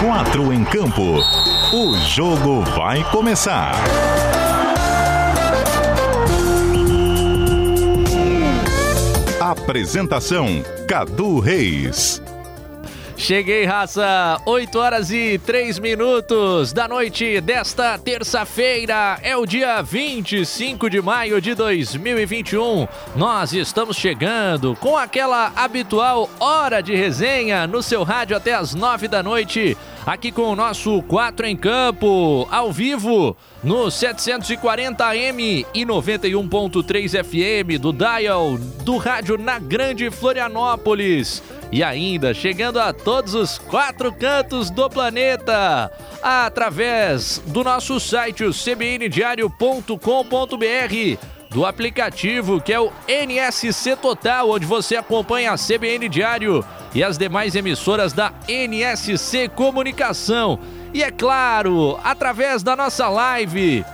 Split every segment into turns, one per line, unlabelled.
Quatro em campo. O jogo vai começar. Apresentação: Cadu Reis.
Cheguei, raça! 8 horas e 3 minutos da noite desta terça-feira. É o dia 25 de maio de 2021. Nós estamos chegando com aquela habitual hora de resenha no seu rádio até as 9 da noite. Aqui com o nosso 4 em Campo, ao vivo, no 740M e 91.3 FM do Dial do rádio na Grande Florianópolis. E ainda chegando a todos os quatro cantos do planeta, através do nosso site, o cbndiario.com.br, do aplicativo que é o NSC Total, onde você acompanha a CBN Diário e as demais emissoras da NSC Comunicação. E é claro, através da nossa live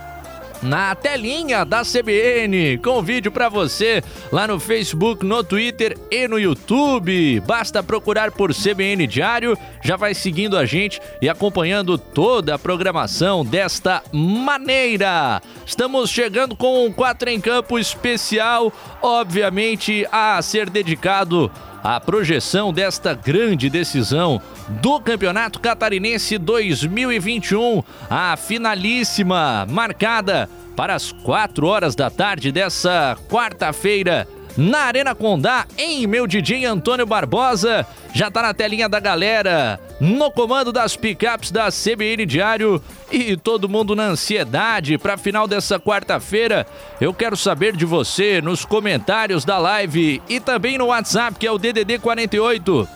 na telinha da CBN, com vídeo para você lá no Facebook, no Twitter e no YouTube. Basta procurar por CBN Diário, já vai seguindo a gente e acompanhando toda a programação desta maneira. Estamos chegando com um 4 em campo especial, obviamente a ser dedicado à projeção desta grande decisão do Campeonato Catarinense 2021, a finalíssima marcada para as 4 horas da tarde dessa quarta-feira na Arena Condá, em meu DJ Antônio Barbosa. Já tá na telinha da galera, no comando das picapes da CBN Diário e todo mundo na ansiedade para final dessa quarta-feira. Eu quero saber de você nos comentários da live e também no WhatsApp, que é o DDD 48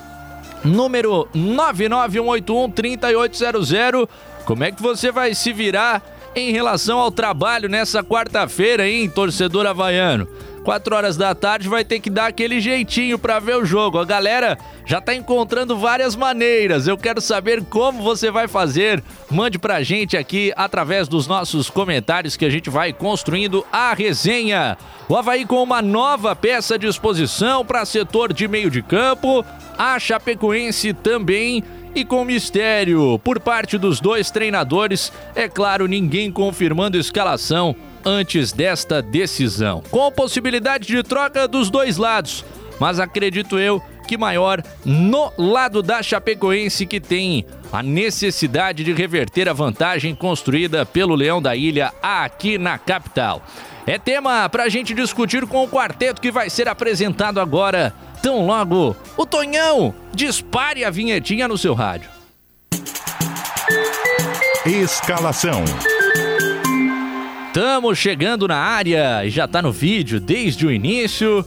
número 991813800. Como é que você vai se virar em relação ao trabalho nessa quarta-feira, hein, torcedor havaiano? 4 horas da tarde vai ter que dar aquele jeitinho para ver o jogo. A galera já tá encontrando várias maneiras. Eu quero saber como você vai fazer. Mande pra gente aqui através dos nossos comentários que a gente vai construindo a resenha. O Havaí com uma nova peça de exposição para setor de meio de campo. A Chapecoense também e com mistério por parte dos dois treinadores. É claro, ninguém confirmando escalação antes desta decisão. Com possibilidade de troca dos dois lados, mas acredito eu que maior no lado da Chapecoense que tem a necessidade de reverter a vantagem construída pelo Leão da Ilha aqui na capital. É tema para a gente discutir com o quarteto que vai ser apresentado agora. Tão logo, o Tonhão dispare a vinhetinha no seu rádio.
Escalação.
Estamos chegando na área e já tá no vídeo desde o início.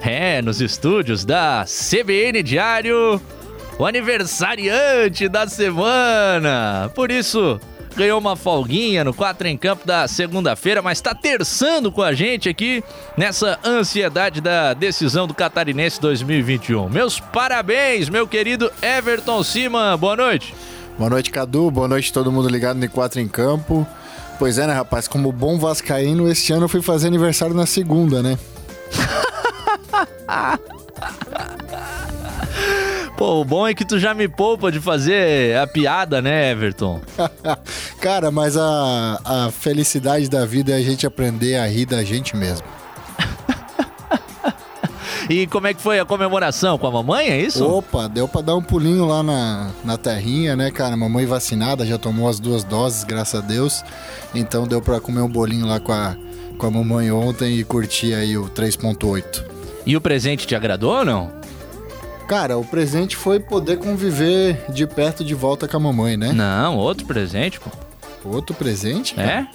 É, nos estúdios da CBN Diário, o aniversariante da semana. Por isso, ganhou uma folguinha no 4 em campo da segunda-feira, mas está terçando com a gente aqui nessa ansiedade da decisão do Catarinense 2021. Meus parabéns, meu querido Everton Siman. Boa noite.
Boa noite, Cadu. Boa noite todo mundo ligado no 4 em campo. Pois é, né, rapaz? Como bom vascaíno, este ano eu fui fazer aniversário na segunda, né?
Pô, o bom é que tu já me poupa de fazer a piada, né, Everton?
Cara, mas a, a felicidade da vida é a gente aprender a rir da gente mesmo.
E como é que foi a comemoração com a mamãe, é isso?
Opa, deu pra dar um pulinho lá na, na terrinha, né, cara? Mamãe vacinada, já tomou as duas doses, graças a Deus. Então deu pra comer um bolinho lá com a, com a mamãe ontem e curtir aí o 3.8.
E o presente te agradou ou não?
Cara, o presente foi poder conviver de perto de volta com a mamãe, né?
Não, outro presente, pô.
Outro presente? Cara?
É?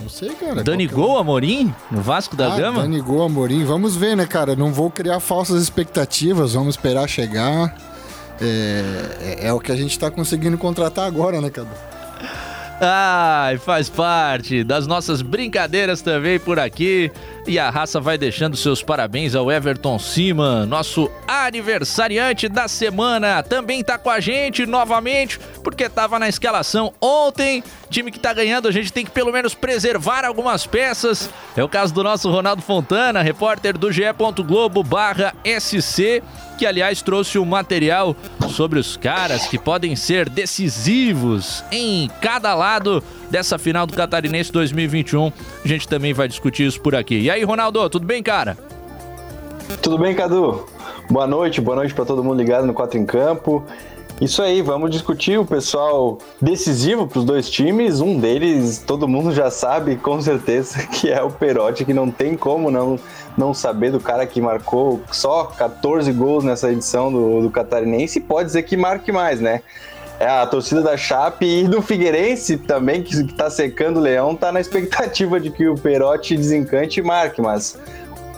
Não sei, cara.
Dani
é?
Gol Amorim, no Vasco da
ah,
Gama?
Dani Gol, Amorim. Vamos ver, né, cara? Não vou criar falsas expectativas, vamos esperar chegar. É, é, é o que a gente tá conseguindo contratar agora, né, Cadu?
Ai, faz parte das nossas brincadeiras também por aqui. E a raça vai deixando seus parabéns ao Everton Cima, nosso aniversariante da semana. Também tá com a gente novamente, porque tava na escalação ontem. Time que tá ganhando, a gente tem que pelo menos preservar algumas peças. É o caso do nosso Ronaldo Fontana, repórter do GE. Globo SC que aliás trouxe um material sobre os caras que podem ser decisivos em cada lado dessa final do Catarinense 2021. A gente também vai discutir isso por aqui. E aí, Ronaldo, tudo bem, cara?
Tudo bem, Cadu? Boa noite, boa noite para todo mundo ligado no 4 em Campo. Isso aí, vamos discutir o pessoal decisivo para os dois times. Um deles, todo mundo já sabe com certeza, que é o Perotti, que não tem como não não saber do cara que marcou só 14 gols nessa edição do, do Catarinense pode dizer que marque mais, né? É, a torcida da Chape e do Figueirense também, que está secando o Leão, está na expectativa de que o Perotti desencante e marque, mas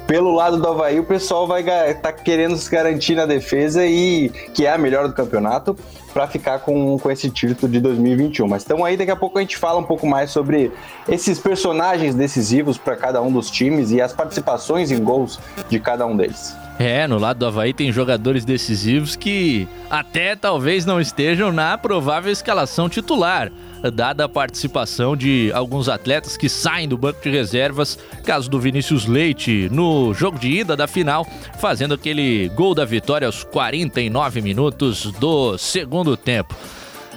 pelo lado do Havaí, o pessoal vai tá querendo se garantir na defesa e que é a melhor do campeonato para ficar com, com esse título de 2021. Mas então aí daqui a pouco a gente fala um pouco mais sobre esses personagens decisivos para cada um dos times e as participações em gols de cada um deles.
É, no lado do Havaí tem jogadores decisivos que até talvez não estejam na provável escalação titular, dada a participação de alguns atletas que saem do banco de reservas, caso do Vinícius Leite no jogo de ida da final, fazendo aquele gol da vitória aos 49 minutos do segundo tempo.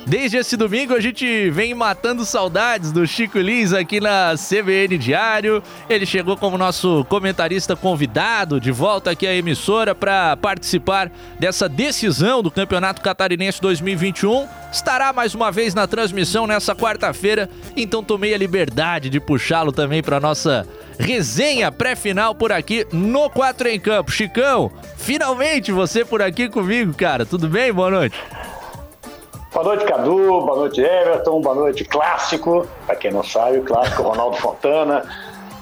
Desde esse domingo a gente vem matando saudades do Chico Lins aqui na CBN Diário. Ele chegou como nosso comentarista convidado de volta aqui à emissora para participar dessa decisão do Campeonato Catarinense 2021. Estará mais uma vez na transmissão nessa quarta-feira, então tomei a liberdade de puxá-lo também para nossa resenha pré-final por aqui no 4 em Campo. Chicão, finalmente você por aqui comigo, cara. Tudo bem? Boa noite.
Boa noite, Cadu. Boa noite, Everton. Boa noite, Clássico. Para quem não sabe, o Clássico Ronaldo Fontana.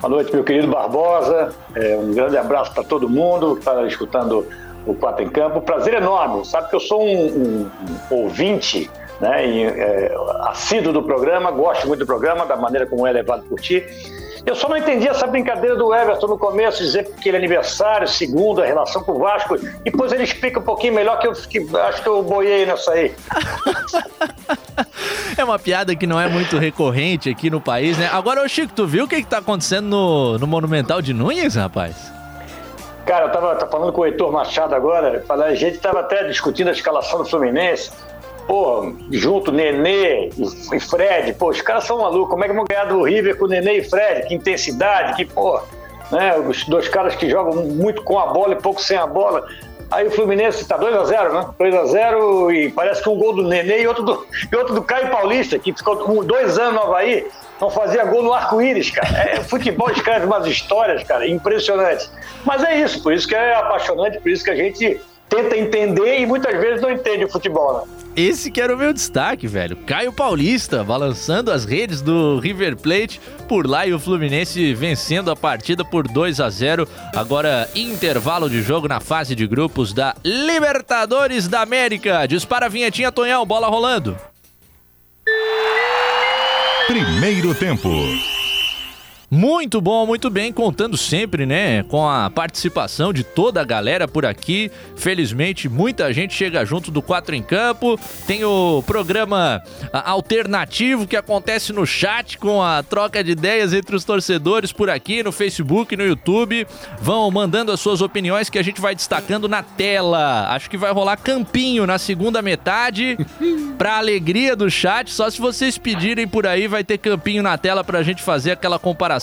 Boa noite, meu querido Barbosa. É, um grande abraço para todo mundo que está escutando o Quatro em Campo. Prazer enorme. Sabe que eu sou um, um, um ouvinte né, e, é, assíduo do programa, gosto muito do programa, da maneira como é levado por ti. Eu só não entendi essa brincadeira do Everton no começo, dizer que ele é aniversário, segundo, a relação com o Vasco. Depois ele explica um pouquinho melhor que eu que, acho que eu boiei nessa aí.
é uma piada que não é muito recorrente aqui no país, né? Agora, ô Chico, tu viu o que, que tá acontecendo no, no Monumental de Nunes, rapaz?
Cara, eu tava, tava falando com o Heitor Machado agora, a gente tava até discutindo a escalação do Fluminense pô, junto Nenê e Fred, pô, os caras são malucos, como é que vão ganhar do River com Nenê e Fred? Que intensidade, que, pô, né, os dois caras que jogam muito com a bola e pouco sem a bola. Aí o Fluminense tá 2x0, né? 2x0 e parece que um gol do Nenê e outro do, e outro do Caio Paulista, que ficou dois anos no Havaí, não fazia gol no arco-íris, cara. É, futebol escreve umas histórias, cara, impressionantes. Mas é isso, por isso que é apaixonante, por isso que a gente tenta entender e muitas vezes não entende o futebol, né?
Esse que era o meu destaque, velho. Caio Paulista balançando as redes do River Plate por lá e o Fluminense vencendo a partida por 2 a 0. Agora intervalo de jogo na fase de grupos da Libertadores da América. Dispara a vinhetinha Tonhão, bola rolando.
Primeiro tempo.
Muito bom, muito bem, contando sempre, né, com a participação de toda a galera por aqui. Felizmente, muita gente chega junto do Quatro em Campo. Tem o programa alternativo que acontece no chat com a troca de ideias entre os torcedores por aqui no Facebook, no YouTube. Vão mandando as suas opiniões que a gente vai destacando na tela. Acho que vai rolar campinho na segunda metade para alegria do chat. Só se vocês pedirem por aí vai ter campinho na tela pra gente fazer aquela comparação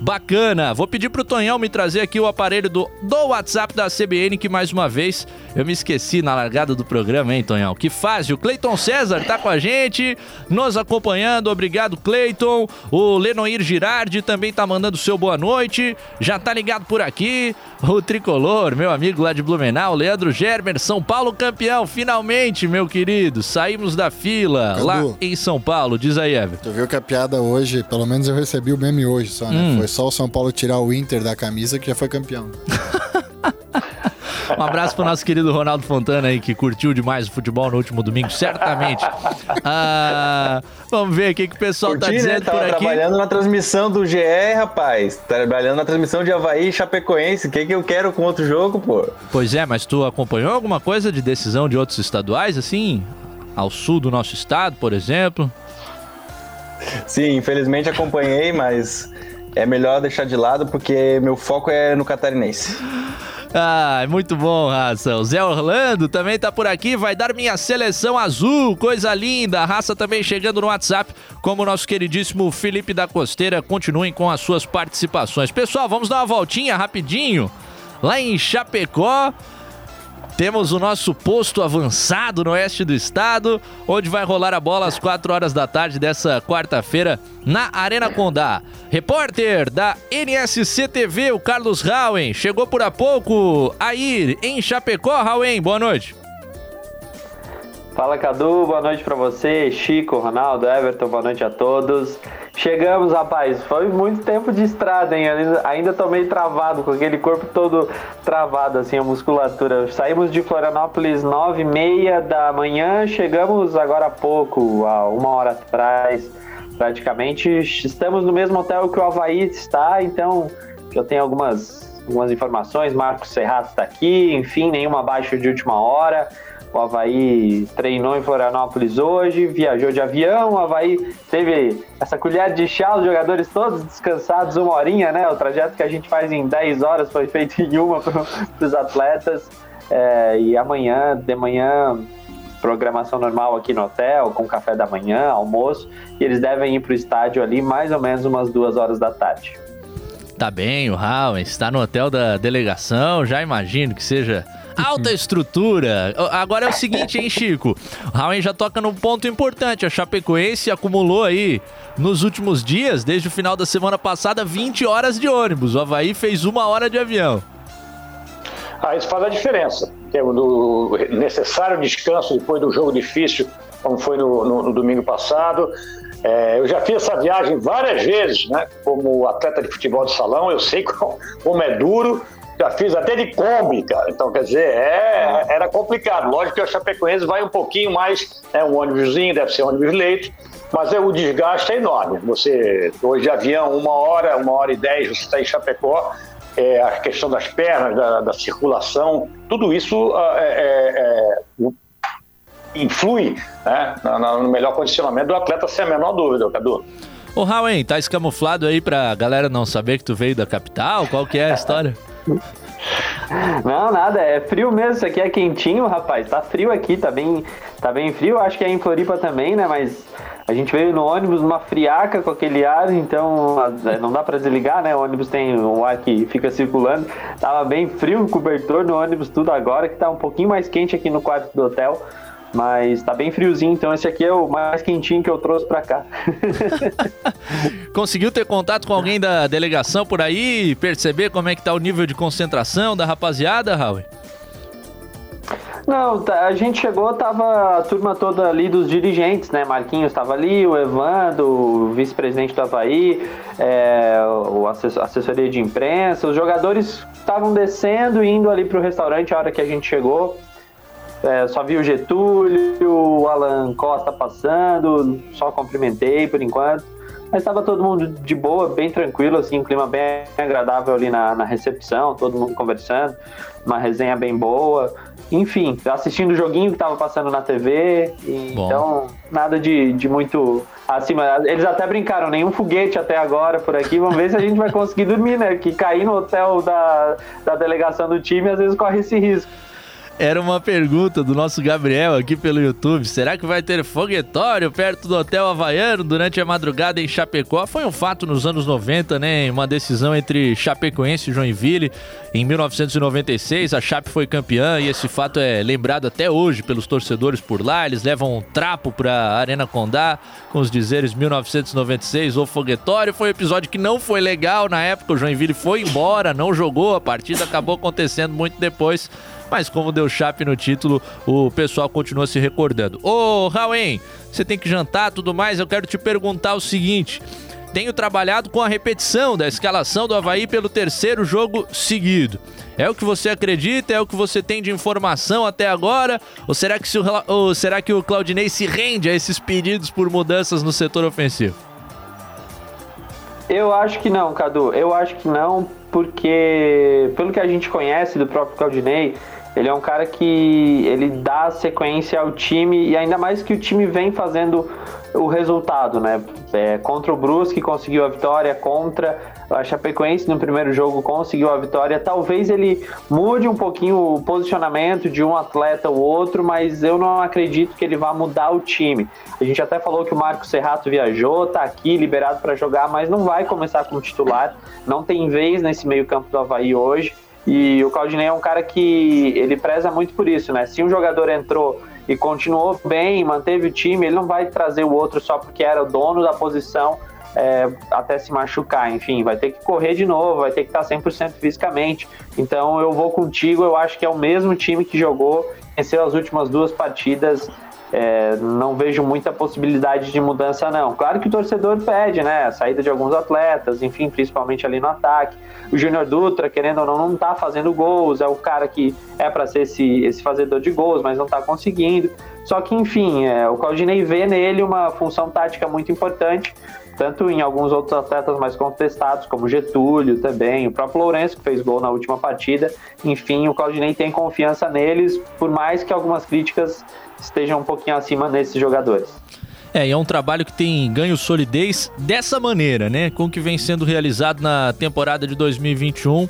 bacana. Vou pedir pro Tonhão me trazer aqui o aparelho do, do WhatsApp da CBN, que mais uma vez eu me esqueci na largada do programa, hein, Tonhão? Que faz? O Cleiton César tá com a gente, nos acompanhando. Obrigado, Cleiton. O Lenoir Girardi também tá mandando seu boa noite. Já tá ligado por aqui. O Tricolor, meu amigo lá de Blumenau, Leandro Germer, São Paulo campeão, finalmente, meu querido. Saímos da fila Cadu, lá em São Paulo. Diz aí, Ever.
Tu viu que a piada hoje, pelo menos eu recebi o meme hoje só, né? Hum. Foi só o São Paulo tirar o Inter da camisa que já foi campeão.
Um abraço pro nosso querido Ronaldo Fontana aí, que curtiu demais o futebol no último domingo, certamente. Ah, vamos ver o que, que o pessoal
Curti,
tá
né?
dizendo
Tava
por aqui.
trabalhando na transmissão do GE, rapaz. Trabalhando na transmissão de Havaí e Chapecoense. O que, que eu quero com outro jogo, pô?
Pois é, mas tu acompanhou alguma coisa de decisão de outros estaduais, assim? Ao sul do nosso estado, por exemplo?
Sim, infelizmente acompanhei, mas é melhor deixar de lado porque meu foco é no catarinense.
Ah, muito bom, Raça. O Zé Orlando também tá por aqui, vai dar minha seleção azul, coisa linda. A Raça também chegando no WhatsApp, como o nosso queridíssimo Felipe da Costeira. Continuem com as suas participações. Pessoal, vamos dar uma voltinha rapidinho. Lá em Chapecó, temos o nosso posto avançado no oeste do estado, onde vai rolar a bola às 4 horas da tarde dessa quarta-feira na Arena Condá. Repórter da NSC TV, o Carlos Rauen, chegou por há pouco aí em Chapecó. Rauen, boa noite.
Fala Cadu, boa noite pra você, Chico, Ronaldo, Everton, boa noite a todos. Chegamos, rapaz, foi muito tempo de estrada, hein? Ainda, tô meio travado, com aquele corpo todo travado, assim, a musculatura. Saímos de Florianópolis nove e meia da manhã, chegamos agora há pouco, há uma hora atrás, praticamente. Estamos no mesmo hotel que o Havaí está, então já tem algumas, algumas informações. Marcos Serrato está aqui, enfim, nenhuma baixa de última hora. O Havaí treinou em Florianópolis hoje, viajou de avião. O Havaí teve essa colher de chá, os jogadores todos descansados uma horinha, né? O trajeto que a gente faz em 10 horas foi feito em uma para os atletas. É, e amanhã, de manhã, programação normal aqui no hotel, com café da manhã, almoço. E eles devem ir para o estádio ali mais ou menos umas duas horas da tarde.
Tá bem, o Rauen está no hotel da delegação, já imagino que seja alta estrutura. Agora é o seguinte, hein, Chico? O Rauen já toca num ponto importante. A Chapecoense acumulou aí nos últimos dias, desde o final da semana passada, 20 horas de ônibus. O Havaí fez uma hora de avião.
Ah, isso faz a diferença. Temos o necessário descanso depois do jogo difícil, como foi no, no, no domingo passado. É, eu já fiz essa viagem várias vezes, né? Como atleta de futebol de salão, eu sei como, como é duro. Já fiz até de Kombi, cara. Então, quer dizer, é, era complicado. Lógico que o Chapecoense vai um pouquinho mais, é um ônibusinho, deve ser um ônibus leito, mas é, o desgaste é enorme. Você, hoje de avião, uma hora, uma hora e dez, você está em Chapecó, é, a questão das pernas, da, da circulação, tudo isso é, é, influi né, no melhor condicionamento do atleta, sem a menor dúvida, Cadu.
Ô, Raul, tá escamuflado aí pra galera não saber que tu veio da capital? Qual que é a história?
Não, nada, é frio mesmo, isso aqui é quentinho, rapaz. Tá frio aqui, tá bem, tá bem frio. Acho que é em Floripa também, né? Mas a gente veio no ônibus numa friaca com aquele ar, então não dá para desligar, né? O ônibus tem um ar que fica circulando. Tava bem frio o cobertor no ônibus, tudo agora, que tá um pouquinho mais quente aqui no quarto do hotel. Mas tá bem friozinho, então esse aqui é o mais quentinho que eu trouxe pra cá.
Conseguiu ter contato com alguém da delegação por aí? Perceber como é que tá o nível de concentração da rapaziada, Raul?
Não, a gente chegou, tava a turma toda ali dos dirigentes, né? Marquinhos estava ali, o Evandro, o vice-presidente do Havaí, é, o assessoria de imprensa, os jogadores estavam descendo e indo ali pro restaurante a hora que a gente chegou. É, só vi o Getúlio, o Alan Costa passando, só cumprimentei por enquanto. Mas estava todo mundo de boa, bem tranquilo, assim, um clima bem agradável ali na, na recepção, todo mundo conversando, uma resenha bem boa. Enfim, assistindo o joguinho que estava passando na TV, então nada de, de muito acima. Eles até brincaram, nenhum foguete até agora por aqui. Vamos ver se a gente vai conseguir dormir, né? Que cair no hotel da, da delegação do time às vezes corre esse risco.
Era uma pergunta do nosso Gabriel aqui pelo YouTube. Será que vai ter foguetório perto do Hotel Havaiano durante a madrugada em Chapecó? Foi um fato nos anos 90, né? Uma decisão entre Chapecoense e Joinville. Em 1996, a Chape foi campeã e esse fato é lembrado até hoje pelos torcedores por lá. Eles levam um trapo para a Arena Condá com os dizeres 1996 ou foguetório. Foi um episódio que não foi legal na época. O Joinville foi embora, não jogou. A partida acabou acontecendo muito depois mas como deu chape no título, o pessoal continua se recordando. Ô, Raul, você tem que jantar tudo mais, eu quero te perguntar o seguinte. tenho trabalhado com a repetição da escalação do Havaí pelo terceiro jogo seguido. É o que você acredita? É o que você tem de informação até agora? Ou será que, se o, ou será que o Claudinei se rende a esses pedidos por mudanças no setor ofensivo?
Eu acho que não, Cadu. Eu acho que não, porque pelo que a gente conhece do próprio Claudinei, ele é um cara que ele dá sequência ao time e ainda mais que o time vem fazendo o resultado, né? É, contra o Brusque conseguiu a vitória, contra a Chapecoense no primeiro jogo conseguiu a vitória. Talvez ele mude um pouquinho o posicionamento de um atleta ou outro, mas eu não acredito que ele vá mudar o time. A gente até falou que o Marco Serrato viajou, tá aqui liberado para jogar, mas não vai começar como titular. Não tem vez nesse meio-campo do Havaí hoje. E o Claudinei é um cara que ele preza muito por isso, né? Se um jogador entrou e continuou bem, manteve o time, ele não vai trazer o outro só porque era o dono da posição é, até se machucar. Enfim, vai ter que correr de novo, vai ter que estar 100% fisicamente. Então eu vou contigo, eu acho que é o mesmo time que jogou, venceu as últimas duas partidas. É, não vejo muita possibilidade de mudança, não. Claro que o torcedor pede, né? A saída de alguns atletas, enfim, principalmente ali no ataque. O Júnior Dutra, querendo ou não, não tá fazendo gols, é o cara que é para ser esse, esse fazedor de gols, mas não tá conseguindo. Só que, enfim, é, o Claudinei vê nele uma função tática muito importante tanto em alguns outros atletas mais contestados, como Getúlio também, o próprio Lourenço, que fez gol na última partida. Enfim, o Claudinei tem confiança neles, por mais que algumas críticas estejam um pouquinho acima desses jogadores.
É, e é um trabalho que tem ganho solidez dessa maneira, né? Com o que vem sendo realizado na temporada de 2021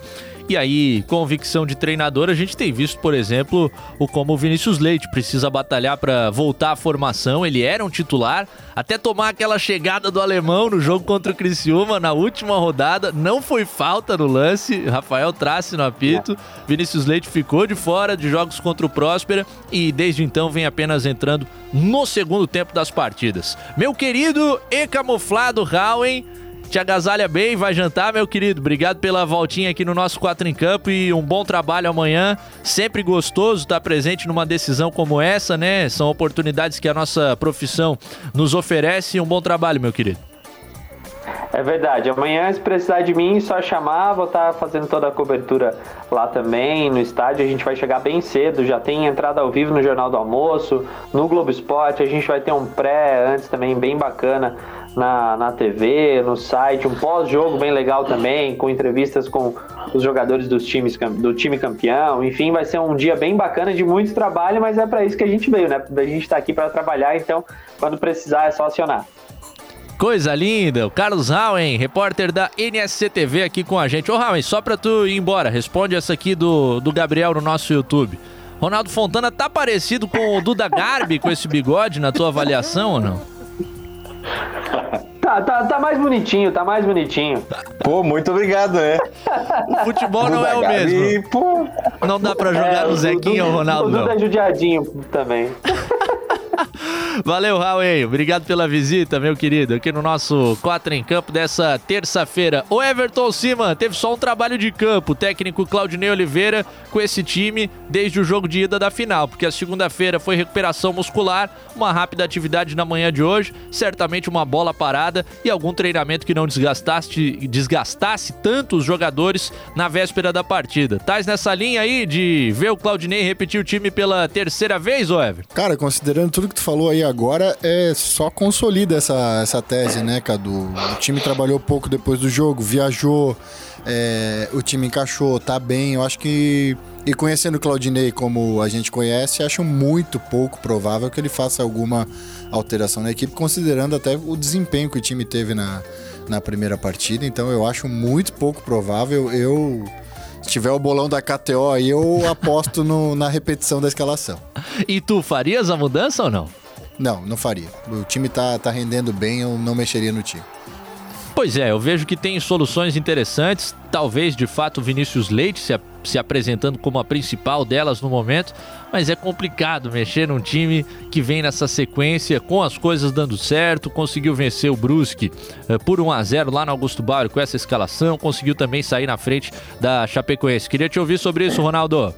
e aí, convicção de treinador, a gente tem visto, por exemplo, o como o Vinícius Leite precisa batalhar para voltar à formação. Ele era um titular, até tomar aquela chegada do alemão no jogo contra o Criciúma na última rodada. Não foi falta no lance, Rafael Trace no apito. Vinícius Leite ficou de fora de jogos contra o Próspera e desde então vem apenas entrando no segundo tempo das partidas. Meu querido e camuflado Howen te agasalha bem, vai jantar, meu querido. Obrigado pela voltinha aqui no nosso 4 em Campo e um bom trabalho amanhã. Sempre gostoso estar presente numa decisão como essa, né? São oportunidades que a nossa profissão nos oferece. Um bom trabalho, meu querido.
É verdade. Amanhã, se precisar de mim, só chamar. Vou estar fazendo toda a cobertura lá também, no estádio. A gente vai chegar bem cedo. Já tem entrada ao vivo no Jornal do Almoço, no Globo Esporte. A gente vai ter um pré antes também, bem bacana na, na TV, no site, um pós-jogo bem legal também, com entrevistas com os jogadores dos times, do time campeão. Enfim, vai ser um dia bem bacana de muito trabalho, mas é para isso que a gente veio, né? A gente está aqui para trabalhar, então quando precisar é só acionar.
Coisa linda, o Carlos Howen, repórter da NSC TV aqui com a gente. Ô Howen, só pra tu ir embora, responde essa aqui do, do Gabriel no nosso YouTube. Ronaldo Fontana tá parecido com o Duda Garbi com esse bigode na tua avaliação ou não?
Tá, tá, tá mais bonitinho, tá mais bonitinho.
Pô, muito obrigado, né?
O futebol não é o mesmo. Não dá pra jogar é, no Zequinha ou Ronaldo.
O Duda é judiadinho também.
Valeu, Raul. Obrigado pela visita, meu querido, aqui no nosso 4 em Campo dessa terça-feira. O Everton Cima teve só um trabalho de campo, o técnico Claudinei Oliveira com esse time desde o jogo de ida da final, porque a segunda-feira foi recuperação muscular, uma rápida atividade na manhã de hoje, certamente uma bola parada e algum treinamento que não desgastasse, desgastasse tanto os jogadores na véspera da partida. Tais nessa linha aí de ver o Claudinei repetir o time pela terceira vez, ô Everton?
Cara, considerando tudo que tu falou aí agora é só consolida essa, essa tese, né, Cadu? O time trabalhou pouco depois do jogo, viajou, é, o time encaixou, tá bem. Eu acho que. E conhecendo o Claudinei como a gente conhece, acho muito pouco provável que ele faça alguma alteração na equipe, considerando até o desempenho que o time teve na, na primeira partida. Então eu acho muito pouco provável. Eu se tiver o bolão da KTO aí, eu aposto no, na repetição da escalação.
E tu farias a mudança ou não?
Não, não faria. O time tá, tá rendendo bem, eu não mexeria no time.
Pois é, eu vejo que tem soluções interessantes. Talvez, de fato, o Vinícius Leite se, se apresentando como a principal delas no momento. Mas é complicado mexer num time que vem nessa sequência com as coisas dando certo. Conseguiu vencer o Brusque eh, por 1 a 0 lá no Augusto Bauer com essa escalação. Conseguiu também sair na frente da Chapecoense. Queria te ouvir sobre isso, Ronaldo.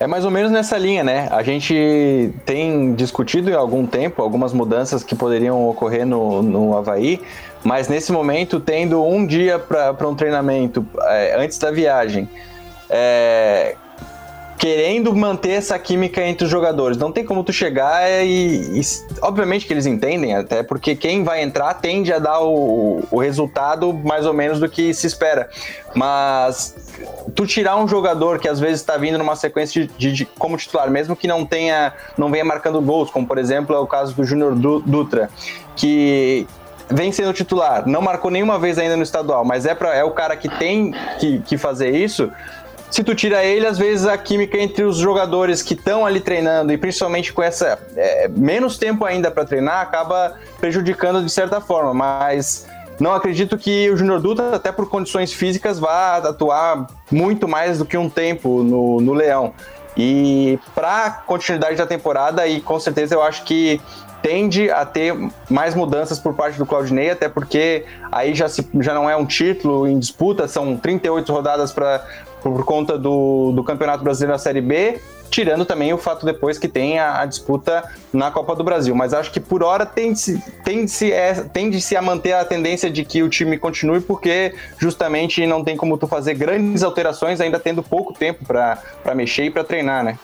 É mais ou menos nessa linha, né? A gente tem discutido há algum tempo algumas mudanças que poderiam ocorrer no, no Havaí, mas nesse momento, tendo um dia para um treinamento é, antes da viagem, é, querendo manter essa química entre os jogadores. Não tem como tu chegar e, e, obviamente que eles entendem, até porque quem vai entrar tende a dar o, o resultado mais ou menos do que se espera. Mas tu tirar um jogador que às vezes está vindo numa sequência de, de, de, como titular, mesmo que não tenha, não venha marcando gols, como por exemplo é o caso do Júnior Dutra, que vem sendo titular, não marcou nenhuma vez ainda no estadual, mas é, pra, é o cara que tem que, que fazer isso se tu tira ele, às vezes a química entre os jogadores que estão ali treinando e principalmente com essa é, menos tempo ainda para treinar acaba prejudicando de certa forma. Mas não acredito que o Júnior Dutra, até por condições físicas, vá atuar muito mais do que um tempo no, no Leão. E para continuidade da temporada, e com certeza eu acho que tende a ter mais mudanças por parte do Claudinei, até porque aí já, se, já não é um título em disputa, são 38 rodadas para por conta do, do Campeonato Brasileiro da Série B, tirando também o fato depois que tem a, a, disputa na Copa do Brasil. Mas acho que por hora tende-se tende é, tende a manter a tendência de que o time continue, porque justamente não tem como tu fazer grandes alterações ainda tendo pouco tempo para mexer e para treinar, né?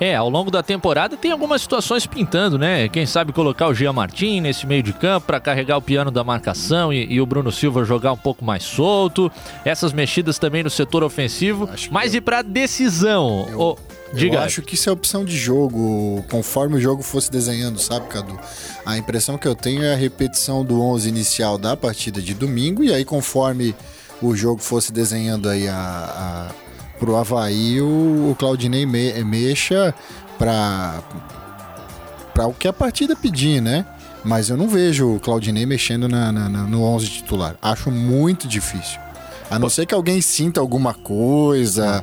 É, ao longo da temporada tem algumas situações pintando, né? Quem sabe colocar o Gia Martin nesse meio de campo para carregar o piano da marcação e, e, o Bruno Silva jogar um pouco mais solto. Essas mexidas também no setor ofensivo. Mas e para decisão?
Eu... Oh, Diga. Eu acho que isso é opção de jogo, conforme o jogo fosse desenhando, sabe, Cadu? A impressão que eu tenho é a repetição do 11 inicial da partida de domingo, e aí conforme o jogo fosse desenhando aí a, a pro Havaí o, o Claudinei me, mexa para para o que a partida pedir, né? Mas eu não vejo o Claudinei mexendo na, na, na, no 11 titular. Acho muito difícil. A não ser que alguém sinta alguma coisa,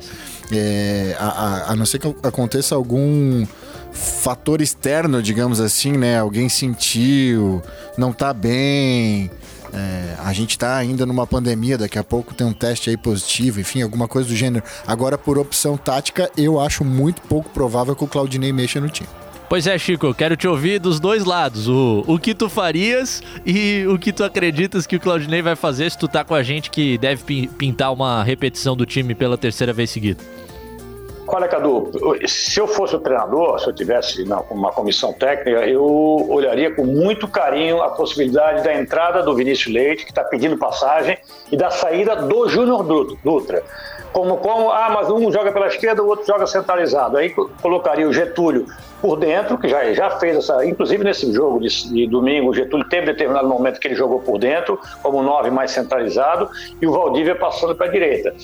é, a, a, a, não ser que aconteça algum fator externo, digamos assim, né? Alguém sentiu, não tá bem, é, a gente está ainda numa pandemia, daqui a pouco tem um teste aí positivo, enfim, alguma coisa do gênero. Agora, por opção tática, eu acho muito pouco provável que o Claudinei mexa no time.
Pois é, Chico, quero te ouvir dos dois lados. O, o que tu farias e o que tu acreditas que o Claudinei vai fazer se tu tá com a gente que deve pintar uma repetição do time pela terceira vez seguida.
Olha, Cadu, se eu fosse o treinador, se eu tivesse uma comissão técnica, eu olharia com muito carinho a possibilidade da entrada do Vinícius Leite, que está pedindo passagem, e da saída do Júnior Dutra. Como, como, ah, mas um joga pela esquerda, o outro joga centralizado. Aí colocaria o Getúlio por dentro, que já, já fez essa. Inclusive nesse jogo de, de domingo, o Getúlio teve determinado momento que ele jogou por dentro, como nove mais centralizado, e o Valdívia passando para a direita.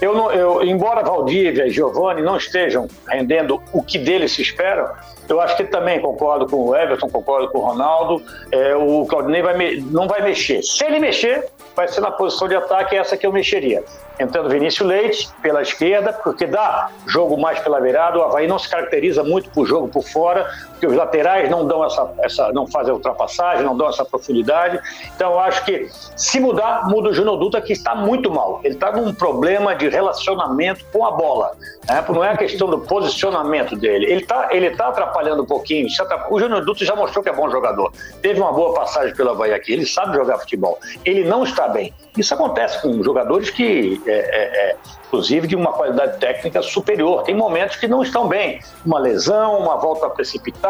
Eu, não, eu, embora Valdívia e Giovanni não estejam rendendo o que deles se espera, eu acho que também concordo com o Everton, concordo com o Ronaldo. É, o Claudinei vai não vai mexer. Se ele mexer, vai ser na posição de ataque essa que eu mexeria entrando Vinícius Leite pela esquerda, porque dá jogo mais pela beirada. O Havaí não se caracteriza muito por jogo por fora, porque os laterais não dão essa, essa não fazem a ultrapassagem, não dão essa profundidade. Então eu acho que se mudar, muda o Júnior Dutra, que está muito mal. Ele está num problema de relacionamento com a bola. Né? Não é a questão do posicionamento dele. Ele está ele tá atrapalhando um pouquinho. O Júnior Dutra já mostrou que é bom jogador. Teve uma boa passagem pelo Havaí aqui. Ele sabe jogar futebol. Ele não está bem. Isso acontece com jogadores que, é, é, é, inclusive, de uma qualidade técnica superior. Tem momentos que não estão bem. Uma lesão, uma volta precipitada,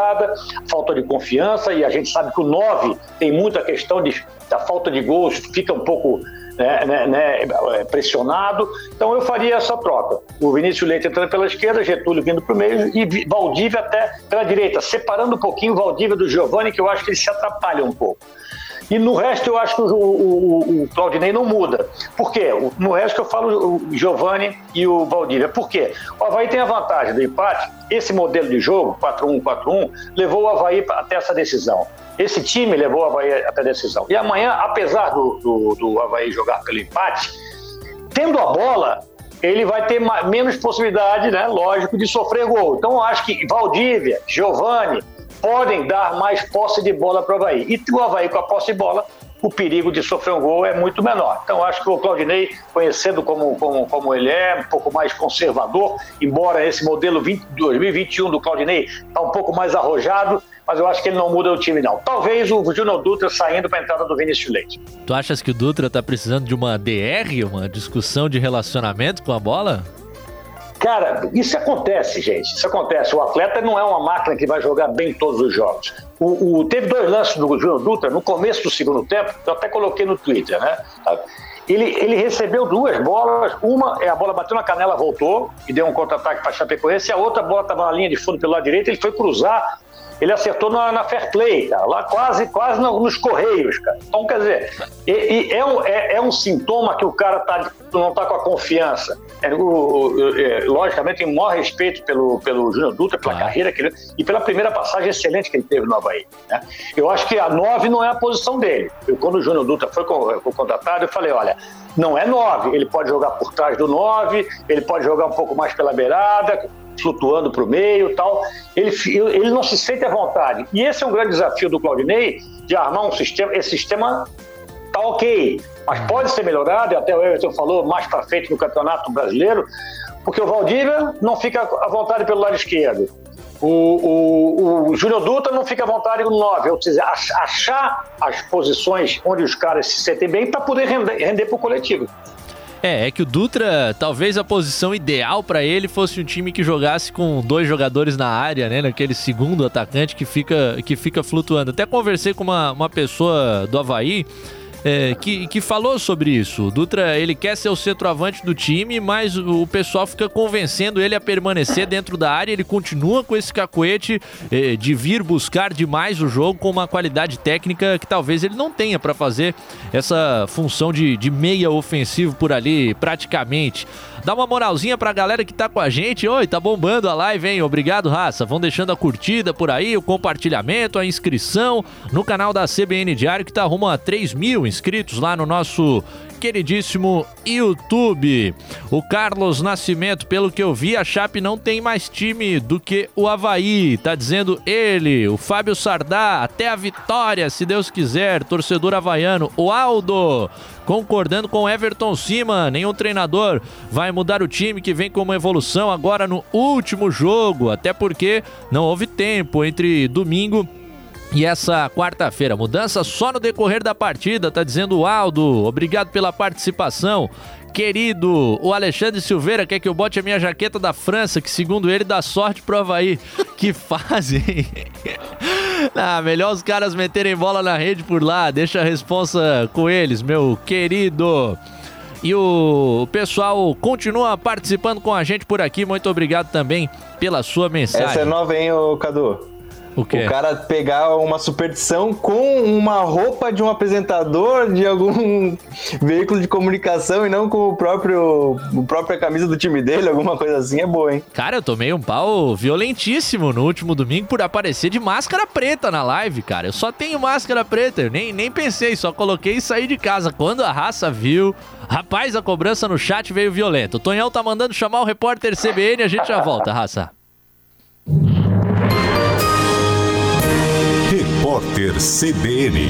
falta de confiança, e a gente sabe que o 9 tem muita questão de, da falta de gols, fica um pouco né, né, né, pressionado. Então eu faria essa troca. O Vinícius Leite entrando pela esquerda, Getúlio vindo para o meio e Valdívia até pela direita, separando um pouquinho o Valdívia do Giovani, que eu acho que ele se atrapalha um pouco. E no resto eu acho que o, o, o Claudinei não muda. Por quê? No resto eu falo o Giovani e o Valdívia. Por quê? O Havaí tem a vantagem do empate. Esse modelo de jogo, 4-1, 4-1, levou o Havaí até essa decisão. Esse time levou o Havaí até a decisão. E amanhã, apesar do, do, do Havaí jogar pelo empate, tendo a bola, ele vai ter menos possibilidade, né, lógico, de sofrer gol. Então, eu acho que Valdívia, Giovani, podem dar mais posse de bola para o Havaí. E o Havaí com a posse de bola o perigo de sofrer um gol é muito menor. Então, acho que o Claudinei, conhecendo como, como, como ele é, um pouco mais conservador, embora esse modelo 20, 2021 do Claudinei está um pouco mais arrojado, mas eu acho que ele não muda o time, não. Talvez o Júnior Dutra saindo para a entrada do Vinícius Leite.
Tu achas que o Dutra está precisando de uma DR, uma discussão de relacionamento com a bola?
Cara, isso acontece, gente. Isso acontece. O atleta não é uma máquina que vai jogar bem todos os jogos. O, o teve dois lances do Júnior Dutra no começo do segundo tempo, que eu até coloquei no Twitter, né? Ele, ele recebeu duas bolas, uma, é a bola bateu na canela, voltou e deu um contra-ataque para Chapecoense, e a outra bola estava na linha de fundo pelo lado direito, ele foi cruzar ele acertou na, na Fair Play, cara, lá quase, quase nos Correios, cara. Então, quer dizer, e, e é, um, é, é, um sintoma que o cara tá, não está com a confiança. É, o, é, logicamente, tem o maior respeito pelo, pelo Júnior Dutra, pela carreira que ele, e pela primeira passagem excelente que ele teve no Havaí. Né? Eu acho que a 9 não é a posição dele. Eu, quando o Júnior Dutra foi, foi contratado, eu falei, olha, não é 9, ele pode jogar por trás do 9, ele pode jogar um pouco mais pela beirada, flutuando para o meio tal. Ele, ele não se sente à vontade. E esse é um grande desafio do Claudinei, de armar um sistema. Esse sistema tá ok, mas pode ser melhorado, e até o Everton falou mais para frente no Campeonato Brasileiro, porque o Valdívia não fica à vontade pelo lado esquerdo. O, o, o Júnior Dutra não fica à vontade no 9, ou seja, achar as posições onde os caras se sentem bem para poder render, render para o coletivo.
É, é que o Dutra, talvez a posição ideal para ele fosse um time que jogasse com dois jogadores na área, né? Naquele segundo atacante que fica, que fica flutuando. Até conversei com uma, uma pessoa do Havaí é, que, que falou sobre isso. O Dutra, ele quer ser o centroavante do time, mas o pessoal fica convencendo ele a permanecer dentro da área. Ele continua com esse cacuete é, de vir buscar demais o jogo com uma qualidade técnica que talvez ele não tenha para fazer essa função de, de meia ofensivo por ali, praticamente. Dá uma moralzinha pra galera que tá com a gente. Oi, tá bombando a live, hein? Obrigado, raça. Vão deixando a curtida por aí, o compartilhamento, a inscrição no canal da CBN Diário, que tá rumo a 3 mil inscritos lá no nosso queridíssimo YouTube. O Carlos Nascimento, pelo que eu vi, a Chape não tem mais time do que o Havaí. Tá dizendo ele, o Fábio Sardá, até a vitória, se Deus quiser. Torcedor havaiano, o Aldo concordando com Everton Cima. Nenhum treinador vai mudar o time que vem com uma evolução agora no último jogo, até porque não houve tempo entre domingo e essa quarta-feira, mudança só no decorrer da partida, tá dizendo o Aldo. Obrigado pela participação. Querido, o Alexandre Silveira quer que eu bote a minha jaqueta da França, que segundo ele dá sorte pro Havaí. Que fazem. ah, melhor os caras meterem bola na rede por lá. Deixa a responsa com eles, meu querido. E o pessoal continua participando com a gente por aqui. Muito obrigado também pela sua mensagem.
Essa é nova, hein, Cadu?
O,
o cara pegar uma superstição com uma roupa de um apresentador de algum veículo de comunicação e não com o próprio a própria camisa do time dele, alguma coisa assim, é boa, hein?
Cara, eu tomei um pau violentíssimo no último domingo por aparecer de máscara preta na live, cara. Eu só tenho máscara preta, eu nem, nem pensei, só coloquei e saí de casa. Quando a raça viu, rapaz, a cobrança no chat veio violenta. O Tonhão tá mandando chamar o repórter CBN, a gente já volta, raça.
Repórter CBN.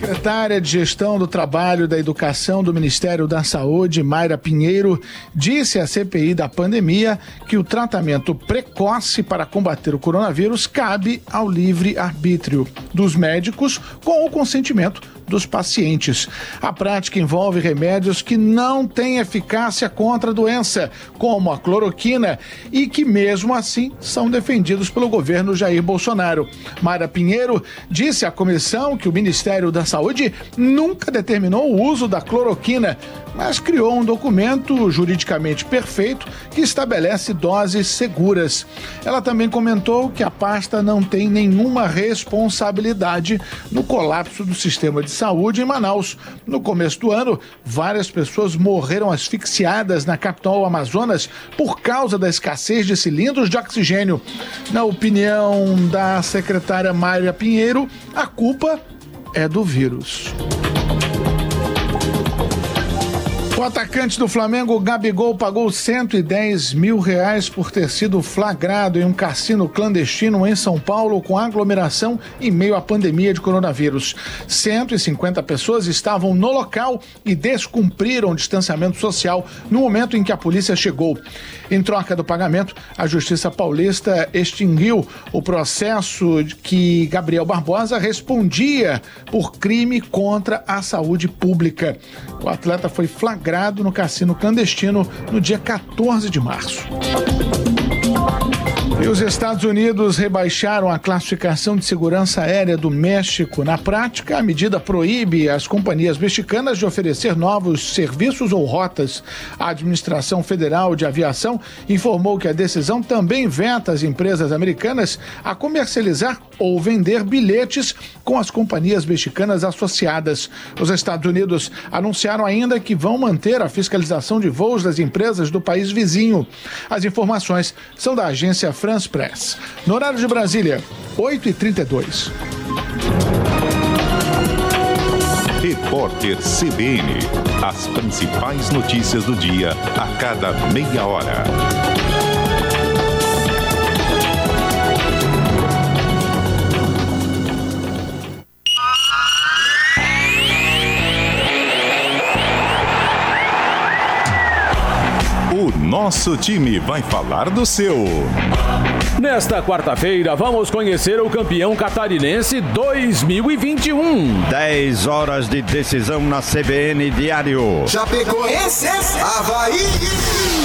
secretária de Gestão do Trabalho e da Educação do Ministério da Saúde, Mayra Pinheiro, disse à CPI da pandemia que o tratamento precoce para combater o coronavírus cabe ao livre arbítrio dos médicos com o consentimento dos pacientes. A prática envolve remédios que não têm eficácia contra a doença, como a cloroquina, e que mesmo assim são defendidos pelo governo Jair Bolsonaro. Mayra Pinheiro disse à comissão que o Ministério da Saúde nunca determinou o uso da cloroquina, mas criou um documento juridicamente perfeito que estabelece doses seguras. Ela também comentou que a pasta não tem nenhuma responsabilidade no colapso do sistema de saúde em Manaus. No começo do ano, várias pessoas morreram asfixiadas na capital Amazonas por causa da escassez de cilindros de oxigênio. Na opinião da secretária Mayra Pinheiro, a culpa é do vírus. O atacante do Flamengo, Gabigol, pagou 110 mil reais por ter sido flagrado em um cassino clandestino em São Paulo com aglomeração em meio à pandemia de coronavírus. 150 pessoas estavam no local e descumpriram o distanciamento social no momento em que a polícia chegou. Em troca do pagamento, a Justiça Paulista extinguiu o processo que Gabriel Barbosa respondia por crime contra a saúde pública. O atleta foi flagrado no cassino clandestino no dia 14 de março. E os Estados Unidos rebaixaram a classificação de segurança aérea do México. Na prática, a medida proíbe as companhias mexicanas de oferecer novos serviços ou rotas. A Administração Federal de Aviação informou que a decisão também veta as empresas americanas a comercializar ou vender bilhetes com as companhias mexicanas associadas. Os Estados Unidos anunciaram ainda que vão manter a fiscalização de voos das empresas do país vizinho. As informações são da agência France Press. No horário de Brasília, 8h32.
Repórter CBN. As principais notícias do dia a cada meia hora. O nosso time vai falar do seu.
Nesta quarta-feira, vamos conhecer o campeão catarinense 2021.
10 horas de decisão na CBN Diário.
Chapecoense, Havaí.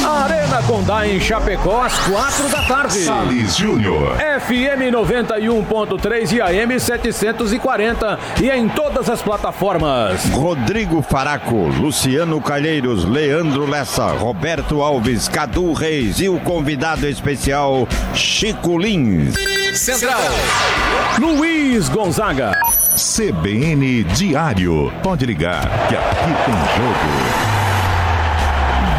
Arena Condá em Chapecó às quatro da tarde.
Salles Júnior.
FM 91.3 e AM 740 e em todas as plataformas.
Rodrigo Faraco, Luciano Calheiros, Leandro Lessa, Roberto Alves, Cadu Reis e o convidado especial Chico Lins.
Central. Luiz Gonzaga.
CBN Diário. Pode ligar que aqui tem jogo.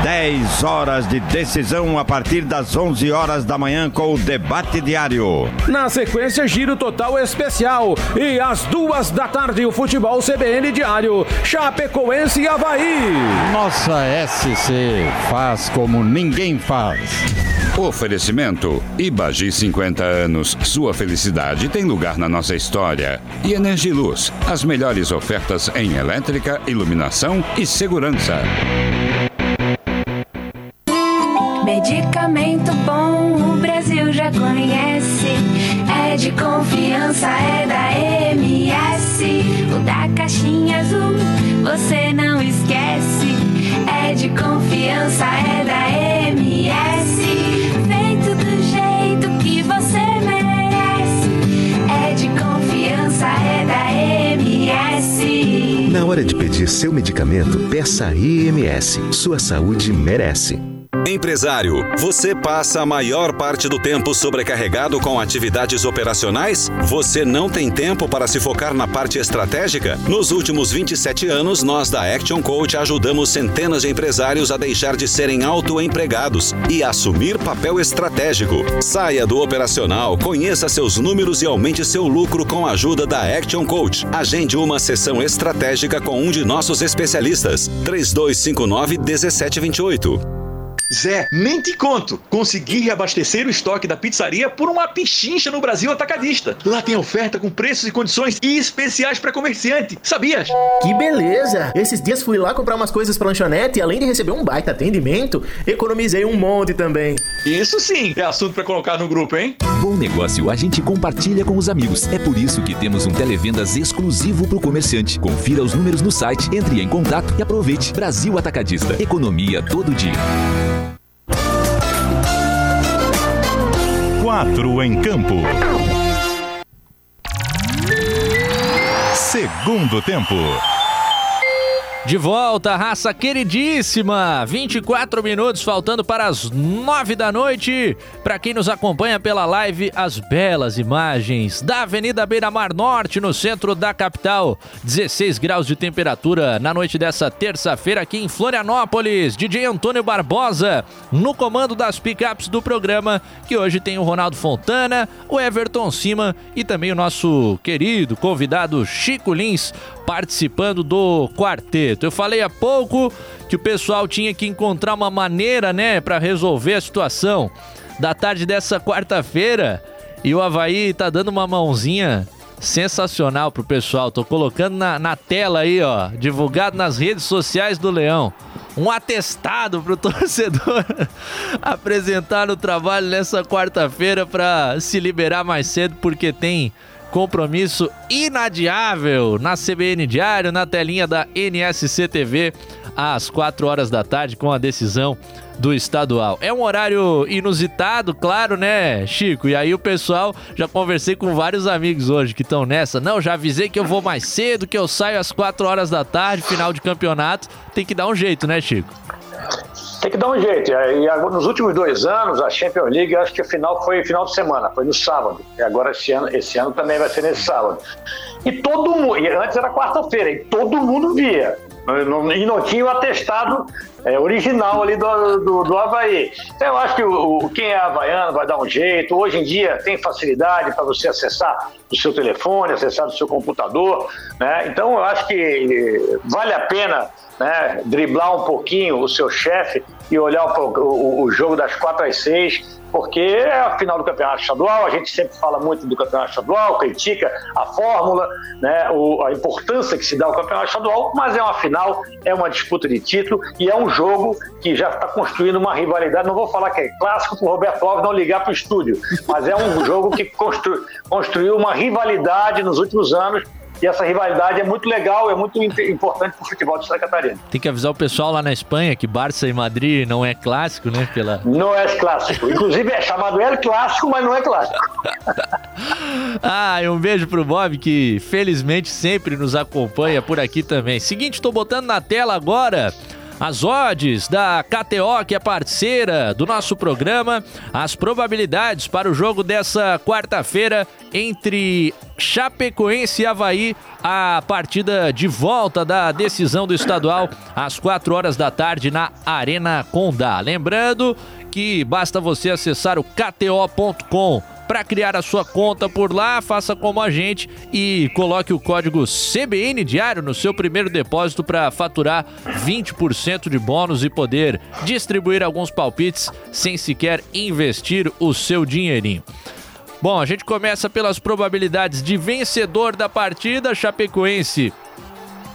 10 horas de decisão a partir das 11 horas da manhã com o debate diário.
Na sequência, giro total especial. E às duas da tarde, o futebol CBN diário. Chapecoense e Havaí.
Nossa SC faz como ninguém faz.
Oferecimento Ibagi 50 anos. Sua felicidade tem lugar na nossa história. E Energiluz, as melhores ofertas em elétrica, iluminação e segurança.
Medicamento bom, o Brasil já conhece. É de confiança, é da MS. O da caixinha azul, você não esquece. É de confiança, é da MS. Feito do jeito que você merece. É de confiança, é da MS.
Na hora de pedir seu medicamento, peça a IMS. Sua saúde merece.
Empresário, você passa a maior parte do tempo sobrecarregado com atividades operacionais? Você não tem tempo para se focar na parte estratégica? Nos últimos 27 anos, nós da Action Coach ajudamos centenas de empresários a deixar de serem autoempregados e assumir papel estratégico. Saia do operacional, conheça seus números e aumente seu lucro com a ajuda da Action Coach. Agende uma sessão estratégica com um de nossos especialistas. 3259 1728.
Zé, nem te conto. Consegui reabastecer o estoque da pizzaria por uma pichincha no Brasil Atacadista. Lá tem oferta com preços e condições especiais para comerciante. Sabias?
Que beleza! Esses dias fui lá comprar umas coisas pra lanchonete e além de receber um baita atendimento, economizei um monte também.
Isso sim é assunto para colocar no grupo, hein?
Bom negócio a gente compartilha com os amigos. É por isso que temos um televendas exclusivo pro comerciante. Confira os números no site, entre em contato e aproveite. Brasil Atacadista. Economia todo dia.
Quatro em campo. Segundo tempo.
De volta, raça queridíssima. 24 minutos faltando para as 9 da noite. Para quem nos acompanha pela live, as belas imagens da Avenida Beira Mar Norte, no centro da capital. 16 graus de temperatura na noite dessa terça-feira aqui em Florianópolis. DJ Antônio Barbosa no comando das picapes do programa, que hoje tem o Ronaldo Fontana, o Everton Cima e também o nosso querido convidado Chico Lins participando do quarteto. Barreto. Eu falei há pouco que o pessoal tinha que encontrar uma maneira, né, para resolver a situação da tarde dessa quarta-feira. E o Havaí tá dando uma mãozinha sensacional pro pessoal. Tô colocando na, na tela aí, ó, divulgado nas redes sociais do Leão. Um atestado pro torcedor apresentar no trabalho nessa quarta-feira para se liberar mais cedo, porque tem compromisso inadiável na CBN Diário, na telinha da NSC TV, às 4 horas da tarde, com a decisão do estadual. É um horário inusitado, claro, né, Chico? E aí o pessoal, já conversei com vários amigos hoje que estão nessa. Não, já avisei que eu vou mais cedo, que eu saio às 4 horas da tarde, final de campeonato. Tem que dar um jeito, né, Chico?
Tem que dar um jeito. E agora, nos últimos dois anos, a Champions League, acho que a final foi final de semana, foi no sábado. E agora esse ano, esse ano também vai ser nesse sábado. E todo mundo, e antes era quarta-feira, e todo mundo via. E não tinha o atestado é, original ali do, do, do Havaí. Então eu acho que o, quem é havaiano vai dar um jeito. Hoje em dia tem facilidade para você acessar do seu telefone, acessar do seu computador. Né? Então eu acho que vale a pena né, driblar um pouquinho o seu chefe e olhar o, o, o, jogo das quatro às seis, porque é a final do campeonato estadual, a gente sempre fala muito do campeonato estadual, critica a fórmula, né, a importância que se dá ao campeonato estadual, mas é uma final, é uma disputa de título e é um jogo que já está construindo uma rivalidade. Não vou falar que é clássico para o Roberto Alves não ligar para o estúdio, mas é um jogo que constru, construiu uma rivalidade nos últimos anos e essa rivalidade é muito legal, é muito importante para o futebol de Santa Catarina.
Tem que avisar o pessoal lá na Espanha que Barça e Madrid não é clássico, né? Pela...
Não é clássico. Inclusive é chamado El Clássico, mas não é clássico.
ah, e um beijo pro Bob que felizmente sempre nos acompanha por aqui também. Seguinte, estou botando na tela agora as odds da KTO, que é parceira do nosso programa, as probabilidades para o jogo dessa quarta-feira entre Chapecoense e Havaí, a partida de volta da decisão do estadual às 4 horas da tarde na Arena Condá. Lembrando que basta você acessar o kto.com para criar a sua conta por lá, faça como a gente e coloque o código CBN Diário no seu primeiro depósito para faturar 20% de bônus e poder distribuir alguns palpites sem sequer investir o seu dinheirinho. Bom, a gente começa pelas probabilidades de vencedor da partida. Chapecoense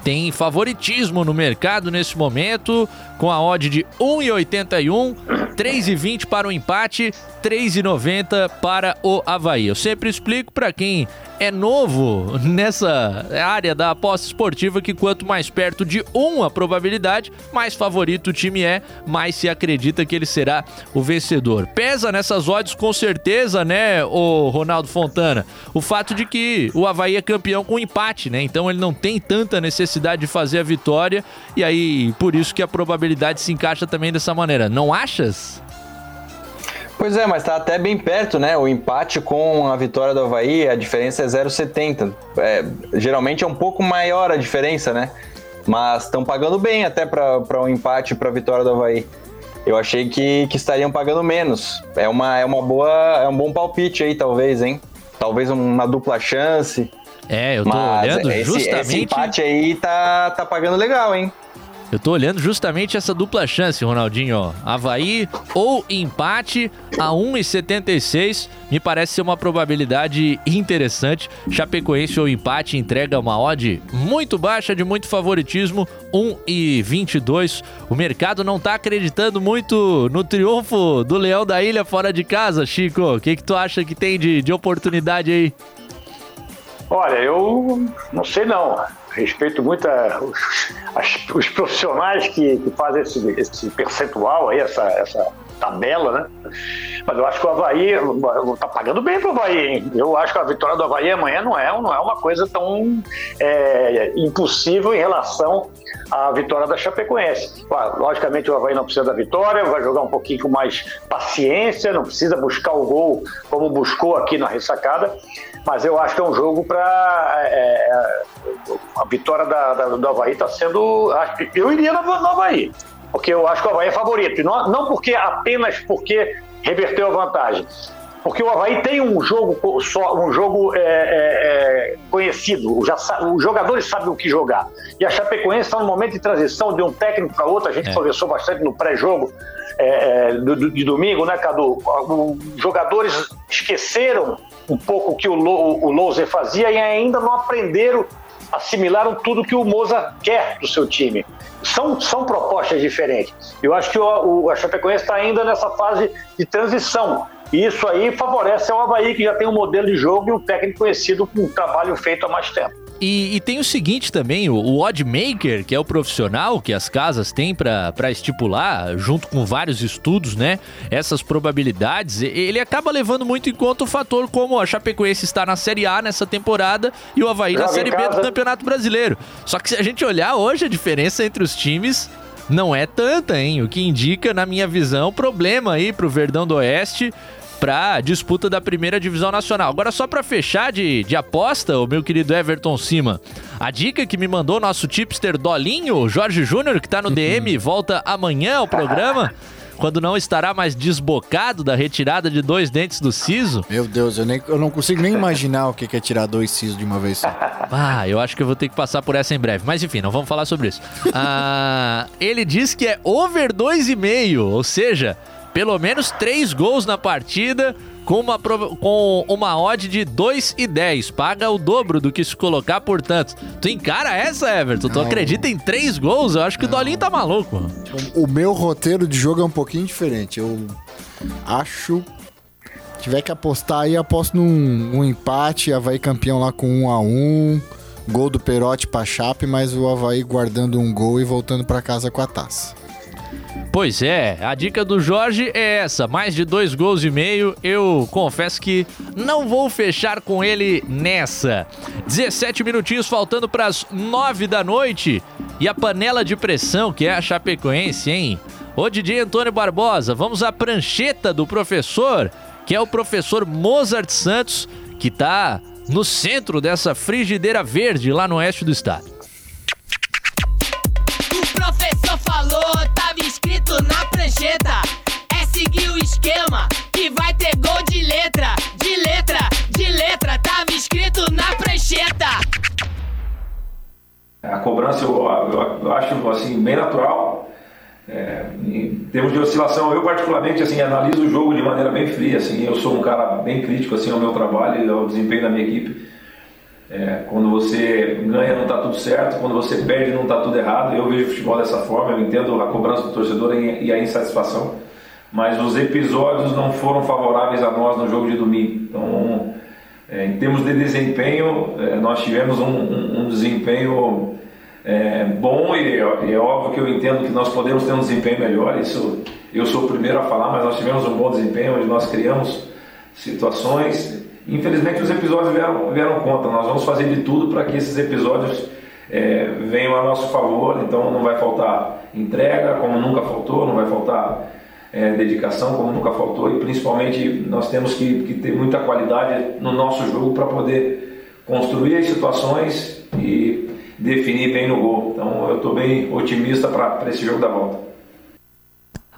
tem favoritismo no mercado nesse momento, com a odd de 1,81, 3,20 para o empate, 3,90 para o Havaí. Eu sempre explico para quem é novo nessa área da aposta esportiva que quanto mais perto de 1 a probabilidade, mais favorito o time é, mais se acredita que ele será o vencedor. Pesa nessas odds com certeza, né, o Ronaldo Fontana, o fato de que o Havaí é campeão com empate, né? Então ele não tem tanta necessidade de fazer a vitória e aí por isso que a probabilidade se encaixa também dessa maneira. Não achas?
Pois é, mas tá até bem perto, né? O empate com a vitória do Havaí, a diferença é 0,70. É, geralmente é um pouco maior a diferença, né? Mas estão pagando bem até para um empate para a vitória do Havaí. Eu achei que, que estariam pagando menos. É uma, é uma boa, é um bom palpite aí, talvez, hein? Talvez uma dupla chance.
É, eu tô Mas olhando
esse,
justamente.
Esse empate aí tá, tá pagando legal, hein?
Eu tô olhando justamente essa dupla chance, Ronaldinho. Havaí ou empate a 1,76 me parece ser uma probabilidade interessante. Chapecoense ou empate entrega uma odd muito baixa, de muito favoritismo, 1,22. O mercado não tá acreditando muito no triunfo do Leão da Ilha fora de casa, Chico. O que, que tu acha que tem de, de oportunidade aí?
Olha, eu não sei não respeito muito a, os, as, os, profissionais que, que fazem esse, esse, percentual aí, essa, essa tabela, né? Mas eu acho que o Havaí tá pagando bem pro Havaí, hein? Eu acho que a vitória do Havaí amanhã não é, não é uma coisa tão é, impossível em relação à vitória da Chapecoense. Logicamente o Havaí não precisa da vitória, vai jogar um pouquinho com mais paciência, não precisa buscar o gol como buscou aqui na ressacada, mas eu acho que é um jogo para. É, é, a vitória da, da, do Havaí está sendo. Eu iria no, no Havaí, porque eu acho que o Havaí é favorito. Não, não porque apenas porque reverteu a vantagem, Porque o Havaí tem um jogo só, um jogo é, é, é, conhecido, já, os jogadores sabem o que jogar. E a Chapecoense está no momento de transição de um técnico para outro, a gente é. conversou bastante no pré-jogo é, é de domingo, né, Cadu? Os jogadores esqueceram um pouco o que o, o Louser fazia e ainda não aprenderam, assimilaram tudo que o Moza quer do seu time. São, são propostas diferentes. Eu acho que o, o a Chapecoense está ainda nessa fase de transição. E isso aí favorece ao Havaí, que já tem um modelo de jogo e um técnico conhecido com um trabalho feito há mais tempo.
E, e, tem o seguinte também, o, o odd maker, que é o profissional que as casas têm para estipular, junto com vários estudos, né? Essas probabilidades, ele acaba levando muito em conta o fator como a Chapecoense está na Série A nessa temporada e o Havaí Joga na Série B do Campeonato Brasileiro. Só que se a gente olhar hoje, a diferença entre os times não é tanta, hein? O que indica, na minha visão, problema aí pro Verdão do Oeste para disputa da primeira divisão nacional. Agora, só para fechar de, de aposta, o meu querido Everton Cima, a dica que me mandou o nosso tipster Dolinho, Jorge Júnior, que tá no DM, volta amanhã ao programa. quando não estará mais desbocado da retirada de dois dentes do siso.
Meu Deus, eu, nem, eu não consigo nem imaginar o que é tirar dois sisos de uma vez só.
Ah, eu acho que eu vou ter que passar por essa em breve. Mas enfim, não vamos falar sobre isso. Ah, ele diz que é over 2,5, ou seja, pelo menos três gols na partida com uma, com uma odd de 2 e 10. Paga o dobro do que se colocar, portanto. Tu encara essa, Everton? Não. Tu acredita em três gols? Eu acho que Não. o Dolinho tá maluco.
O, o meu roteiro de jogo é um pouquinho diferente. Eu acho tiver que apostar aí, aposto num um empate, Havaí campeão lá com 1 um a 1 um, gol do Perotti pra Chape, mas o Havaí guardando um gol e voltando para casa com a taça.
Pois é, a dica do Jorge é essa: mais de dois gols e meio. Eu confesso que não vou fechar com ele nessa. 17 minutinhos faltando para as 9 da noite. E a panela de pressão, que é a Chapecoense, hein? Ô DJ Antônio Barbosa, vamos à prancheta do professor, que é o professor Mozart Santos, que tá no centro dessa frigideira verde lá no oeste do estado.
O professor falou, tava na prancheta. É seguir o esquema que vai ter gol de letra, de letra, de letra. Tava escrito na prancheta.
A cobrança eu, eu, eu acho assim bem natural. É, em termos de oscilação, eu particularmente assim analiso o jogo de maneira bem fria. Assim, eu sou um cara bem crítico assim ao meu trabalho e ao desempenho da minha equipe. É, quando você ganha não está tudo certo, quando você perde não está tudo errado. Eu vejo o futebol dessa forma, eu entendo a cobrança do torcedor e a insatisfação, mas os episódios não foram favoráveis a nós no jogo de domingo. Então, é, em termos de desempenho, é, nós tivemos um, um, um desempenho é, bom e é, é óbvio que eu entendo que nós podemos ter um desempenho melhor. Isso eu sou o primeiro a falar, mas nós tivemos um bom desempenho onde nós criamos situações Infelizmente os episódios vieram, vieram conta. Nós vamos fazer de tudo para que esses episódios é, venham a nosso favor. Então não vai faltar entrega, como nunca faltou, não vai faltar é, dedicação, como nunca faltou. E principalmente nós temos que, que ter muita qualidade no nosso jogo para poder construir as situações e definir bem no gol. Então eu estou bem otimista para esse jogo da volta.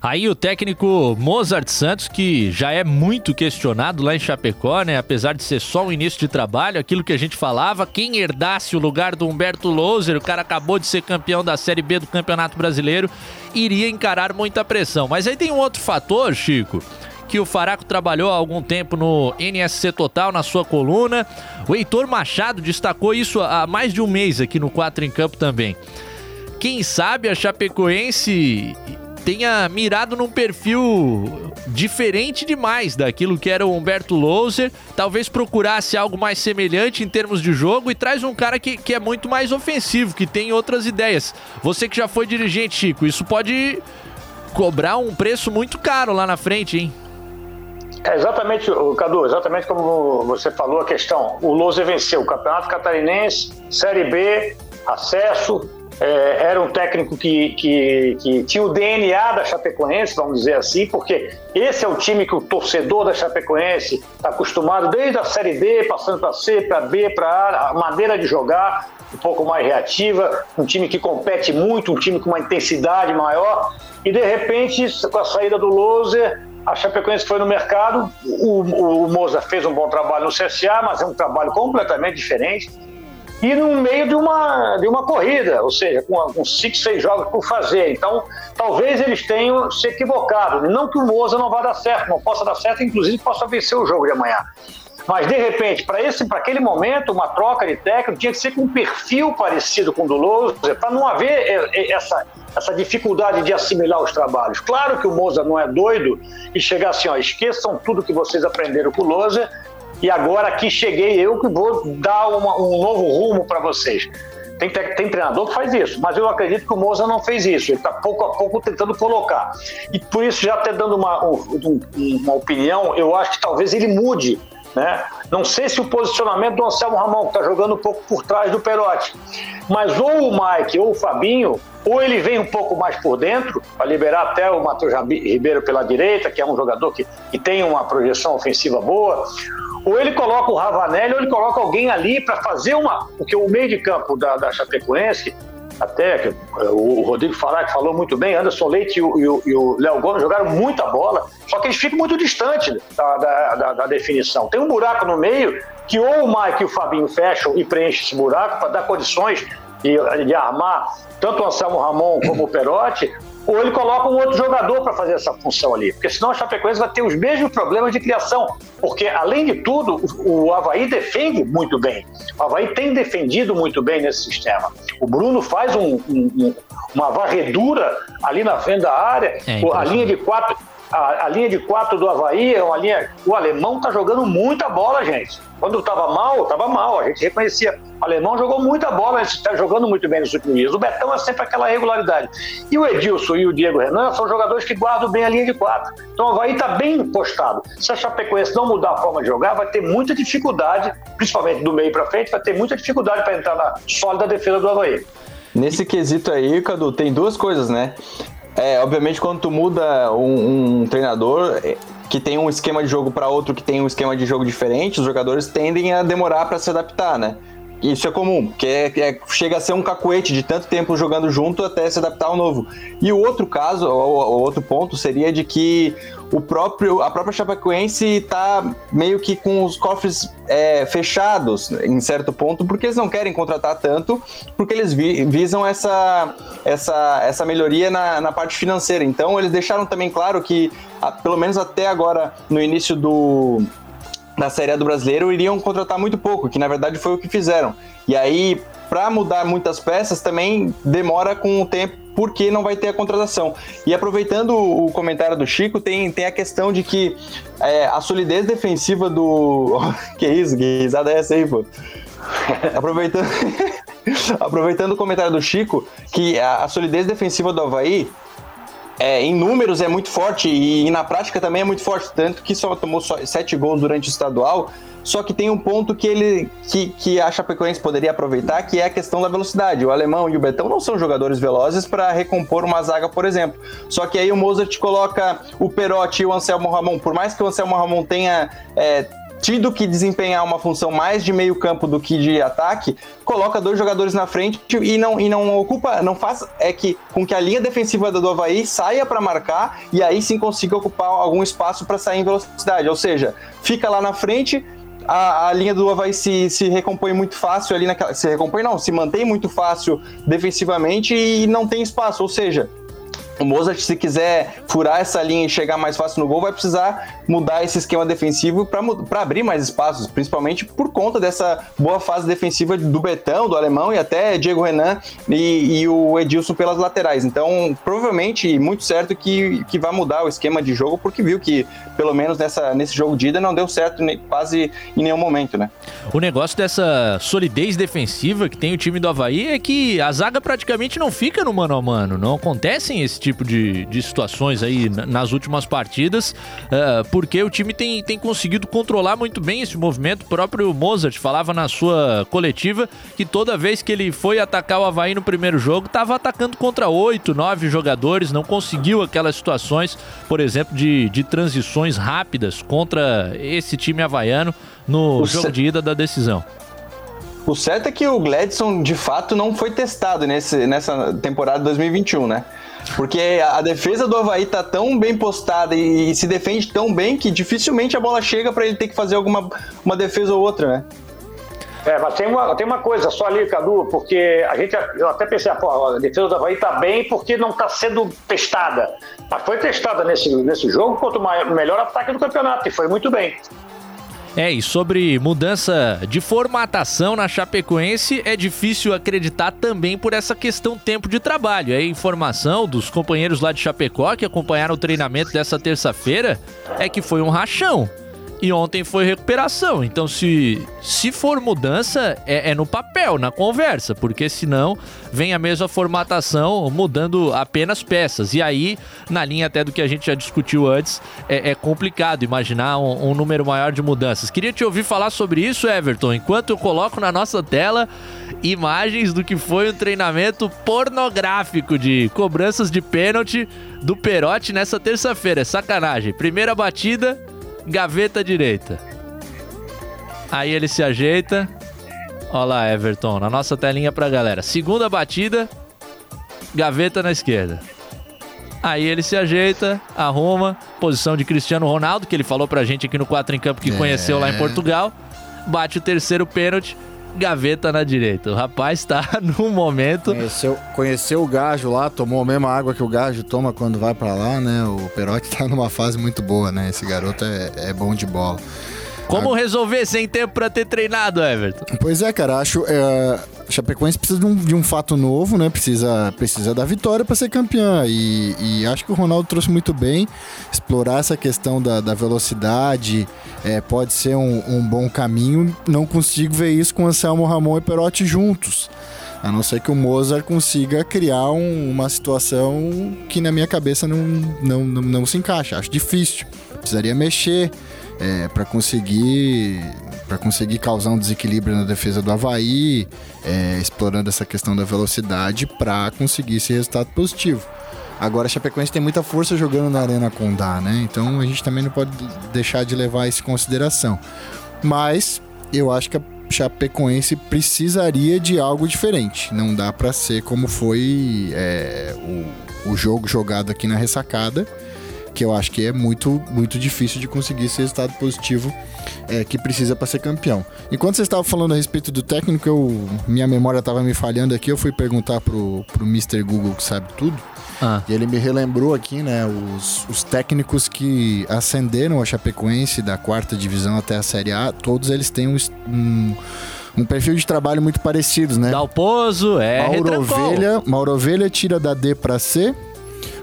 Aí o técnico Mozart Santos, que já é muito questionado lá em Chapecó, né? Apesar de ser só um início de trabalho, aquilo que a gente falava, quem herdasse o lugar do Humberto Louser, o cara acabou de ser campeão da Série B do Campeonato Brasileiro, iria encarar muita pressão. Mas aí tem um outro fator, Chico, que o Faraco trabalhou há algum tempo no NSC Total, na sua coluna. O Heitor Machado destacou isso há mais de um mês aqui no 4 em Campo também. Quem sabe a Chapecoense tenha mirado num perfil diferente demais daquilo que era o Humberto Louser, talvez procurasse algo mais semelhante em termos de jogo e traz um cara que, que é muito mais ofensivo, que tem outras ideias. Você que já foi dirigente, Chico, isso pode cobrar um preço muito caro lá na frente, hein?
É exatamente, Cadu, exatamente como você falou a questão. O Louser venceu o Campeonato Catarinense, Série B, acesso, é, era um técnico que, que, que, tinha o DNA da Chapecoense, vamos dizer assim, porque esse é o time que o torcedor da Chapecoense está acostumado desde a Série D, passando para C, para B, para A, a maneira de jogar um pouco mais reativa, um time que compete muito, um time com uma intensidade maior, e de repente, com a saída do Loser, A Chapecoense foi no mercado, o, o, o Moza fez um bom trabalho no CSA, mas é um trabalho completamente diferente. E no meio de uma, de uma corrida, ou seja, com, com cinco, seis jogos por fazer. Então, talvez eles tenham se equivocado. Não que o Moza não vá dar certo, não possa dar certo, inclusive possa vencer o jogo de amanhã. Mas, de repente, para esse, para aquele momento, uma troca de técnico tinha que ser com um perfil parecido com o do Lousa, para não haver é, é, essa, essa dificuldade de assimilar os trabalhos. Claro que o Moza não é doido e chegar assim, ó, esqueçam tudo que vocês aprenderam com o Lousa e agora aqui cheguei eu que vou dar uma, um novo rumo para vocês. Tem, tem, treinador que faz isso, mas eu acredito que o Moza não fez isso. Ele está pouco a pouco tentando colocar. E por isso, já até dando uma, um, uma opinião, eu acho que talvez ele mude né? Não sei se o posicionamento do Anselmo Ramon, que está jogando um pouco por trás do Perotti, mas ou o Mike ou o Fabinho, ou ele vem um pouco mais por dentro, para liberar até o Matheus Ribeiro pela direita, que é um jogador que, que tem uma projeção ofensiva boa, ou ele coloca o Ravanelli, ou ele coloca alguém ali para fazer uma. Porque o meio de campo da, da Chapecoense até que o Rodrigo Farac falou muito bem, Anderson Leite e o Léo Gomes jogaram muita bola, só que eles ficam muito distantes da, da, da, da definição. Tem um buraco no meio que ou o Mike e o Fabinho fecham e preenchem esse buraco para dar condições de, de armar tanto o Anselmo Ramon como o Perotti, ou ele coloca um outro jogador para fazer essa função ali, porque senão a Chapecoense vai ter os mesmos problemas de criação, porque além de tudo, o Havaí defende muito bem, o Havaí tem defendido muito bem nesse sistema. O Bruno faz um, um, uma varredura ali na frente da área, é, a linha de quatro a, a, linha de quatro do Havaí é uma linha. O alemão tá jogando muita bola, gente. Quando estava mal, estava mal. A gente reconhecia. O alemão jogou muita bola, está jogando muito bem nos últimos dias. O Betão é sempre aquela regularidade. E o Edilson e o Diego Renan são jogadores que guardam bem a linha de quatro. Então o Havaí está bem postado. Se a Chapecoense não mudar a forma de jogar, vai ter muita dificuldade, principalmente do meio para frente, vai ter muita dificuldade para entrar na sólida defesa do Havaí.
Nesse quesito aí, Cadu, tem duas coisas, né? É, obviamente, quando tu muda um, um treinador é, que tem um esquema de jogo para outro que tem um esquema de jogo diferente, os jogadores tendem a demorar para se adaptar, né? Isso é comum, porque é, é, chega a ser um cacuete de tanto tempo jogando junto até se adaptar ao novo. E o outro caso, o, o outro ponto seria de que o próprio, a própria Chapecoense está meio que com os cofres é, fechados em certo ponto, porque eles não querem contratar tanto, porque eles vi, visam essa, essa, essa melhoria na, na parte financeira. Então eles deixaram também claro que, a, pelo menos até agora, no início do, na Série A do Brasileiro iriam contratar muito pouco, que na verdade foi o que fizeram. E aí, para mudar muitas peças, também demora com o tempo, porque não vai ter a contratação. E aproveitando o comentário do Chico, tem, tem a questão de que é, a solidez defensiva do. que isso, que risada é essa aí, pô? aproveitando. aproveitando o comentário do Chico, que a, a solidez defensiva do Havaí é, em números é muito forte e, e, na prática também é muito forte, tanto que só tomou só sete gols durante o estadual. Só que tem um ponto que ele que, que a Chapecoense poderia aproveitar, que é a questão da velocidade. O alemão e o Betão não são jogadores velozes para recompor uma zaga, por exemplo. Só que aí o Mozart coloca o Perotti e o Anselmo Ramon. Por mais que o Anselmo Ramon tenha é, tido que desempenhar uma função mais de meio campo do que de ataque, coloca dois jogadores na frente e não, e não ocupa, não faz é que com que a linha defensiva do Havaí saia para marcar e aí sim consiga ocupar algum espaço para sair em velocidade. Ou seja, fica lá na frente, a, a, linha do Havaí se, se recompõe muito fácil ali naquela. Se recompõe, não, se mantém muito fácil defensivamente e não tem espaço. Ou seja, o Mozart, se quiser furar essa linha e chegar mais fácil no gol, vai precisar mudar esse esquema defensivo para abrir mais espaços, principalmente por conta dessa boa fase defensiva do Betão, do Alemão e até Diego Renan e, e o Edilson pelas laterais. Então, provavelmente, muito certo que, que vai mudar o esquema de jogo, porque viu que, pelo menos nessa, nesse jogo de ida, não deu certo quase em nenhum momento, né?
O negócio dessa solidez defensiva que tem o time do Havaí é que a zaga praticamente não fica no mano a mano, não acontecem esse tipo de, de situações aí nas últimas partidas, uh, porque o time tem, tem conseguido controlar muito bem esse movimento. O próprio Mozart falava na sua coletiva que toda vez que ele foi atacar o Havaí no primeiro jogo, estava atacando contra oito, nove jogadores, não conseguiu aquelas situações, por exemplo, de, de transições rápidas contra esse time havaiano no o jogo de ida da decisão.
O certo é que o Gladson, de fato, não foi testado nesse, nessa temporada 2021, né? Porque a defesa do Havaí tá tão bem postada e, e se defende tão bem que dificilmente a bola chega para ele ter que fazer alguma uma defesa ou outra, né?
É, mas tem uma, tem uma coisa só ali, Cadu, porque a gente, eu até pensei, a defesa do Havaí tá bem porque não tá sendo testada. Mas foi testada nesse, nesse jogo contra o melhor ataque do campeonato e foi muito bem.
É, e sobre mudança de formatação na Chapecoense, é difícil acreditar também por essa questão tempo de trabalho. A informação dos companheiros lá de Chapecó que acompanharam o treinamento dessa terça-feira é que foi um rachão. E ontem foi recuperação. Então, se, se for mudança, é, é, no papel, na conversa, porque senão vem a mesma formatação mudando apenas peças. E aí, na linha até do que a gente já discutiu antes, é, é complicado imaginar um, um, número maior de mudanças. Queria te ouvir falar sobre isso, Everton, enquanto eu coloco na nossa tela imagens do que foi um treinamento pornográfico de cobranças de pênalti do Perotti nessa terça-feira. É sacanagem. Primeira batida gaveta direita. Aí ele se ajeita. Olha lá, Everton, na nossa telinha pra galera. Segunda batida, gaveta na esquerda. Aí ele se ajeita, arruma, posição de Cristiano Ronaldo, que ele falou pra gente aqui no 4 em Campo que é. conheceu lá em Portugal. Bate o terceiro pênalti, gaveta na direita. O rapaz tá num momento.
Conheceu, conheceu o Gajo lá, tomou a mesma água que o Gajo toma quando vai para lá, né? O Perotti tá numa fase muito boa, né? Esse garoto é, é bom de bola.
Como resolver sem tempo para ter treinado, Everton?
Pois é, cara, acho. É, Chapecoense precisa de um, de um, fato novo, né? Precisa, precisa da vitória para ser campeã. E, e, acho que o Ronaldo trouxe muito bem. Explorar essa questão da, da velocidade é, pode ser um, um, bom caminho. Não consigo ver isso com Anselmo Ramon e Perotti juntos. A não ser que o Mozart consiga criar um, uma situação que na minha cabeça não, não, não, não se encaixa. Acho difícil. Precisaria mexer é, para conseguir para conseguir causar um desequilíbrio na defesa do Havaí, é, explorando essa questão da velocidade para conseguir esse resultado positivo. Agora a Chapecoense tem muita força jogando na Arena Condá, né? Então a gente também não pode deixar de levar isso em consideração. Mas eu acho que a Chapecoense precisaria de algo diferente. Não dá para ser como foi é, o, o jogo jogado aqui na ressacada que eu acho que é muito, muito difícil de conseguir esse resultado positivo é, que precisa para ser campeão. Enquanto você estava falando a respeito do técnico, eu, minha memória estava me falhando aqui, eu fui perguntar pro, pro Mr. Google que sabe tudo. Ah. E ele me relembrou aqui, né, os, os técnicos que ascenderam a Chapecoense da quarta divisão até a Série A, todos eles têm um, um um perfil de trabalho muito parecidos, né?
Dalpozo, é
Mauro Ovelha, Mauro Ovelha tira da D para C,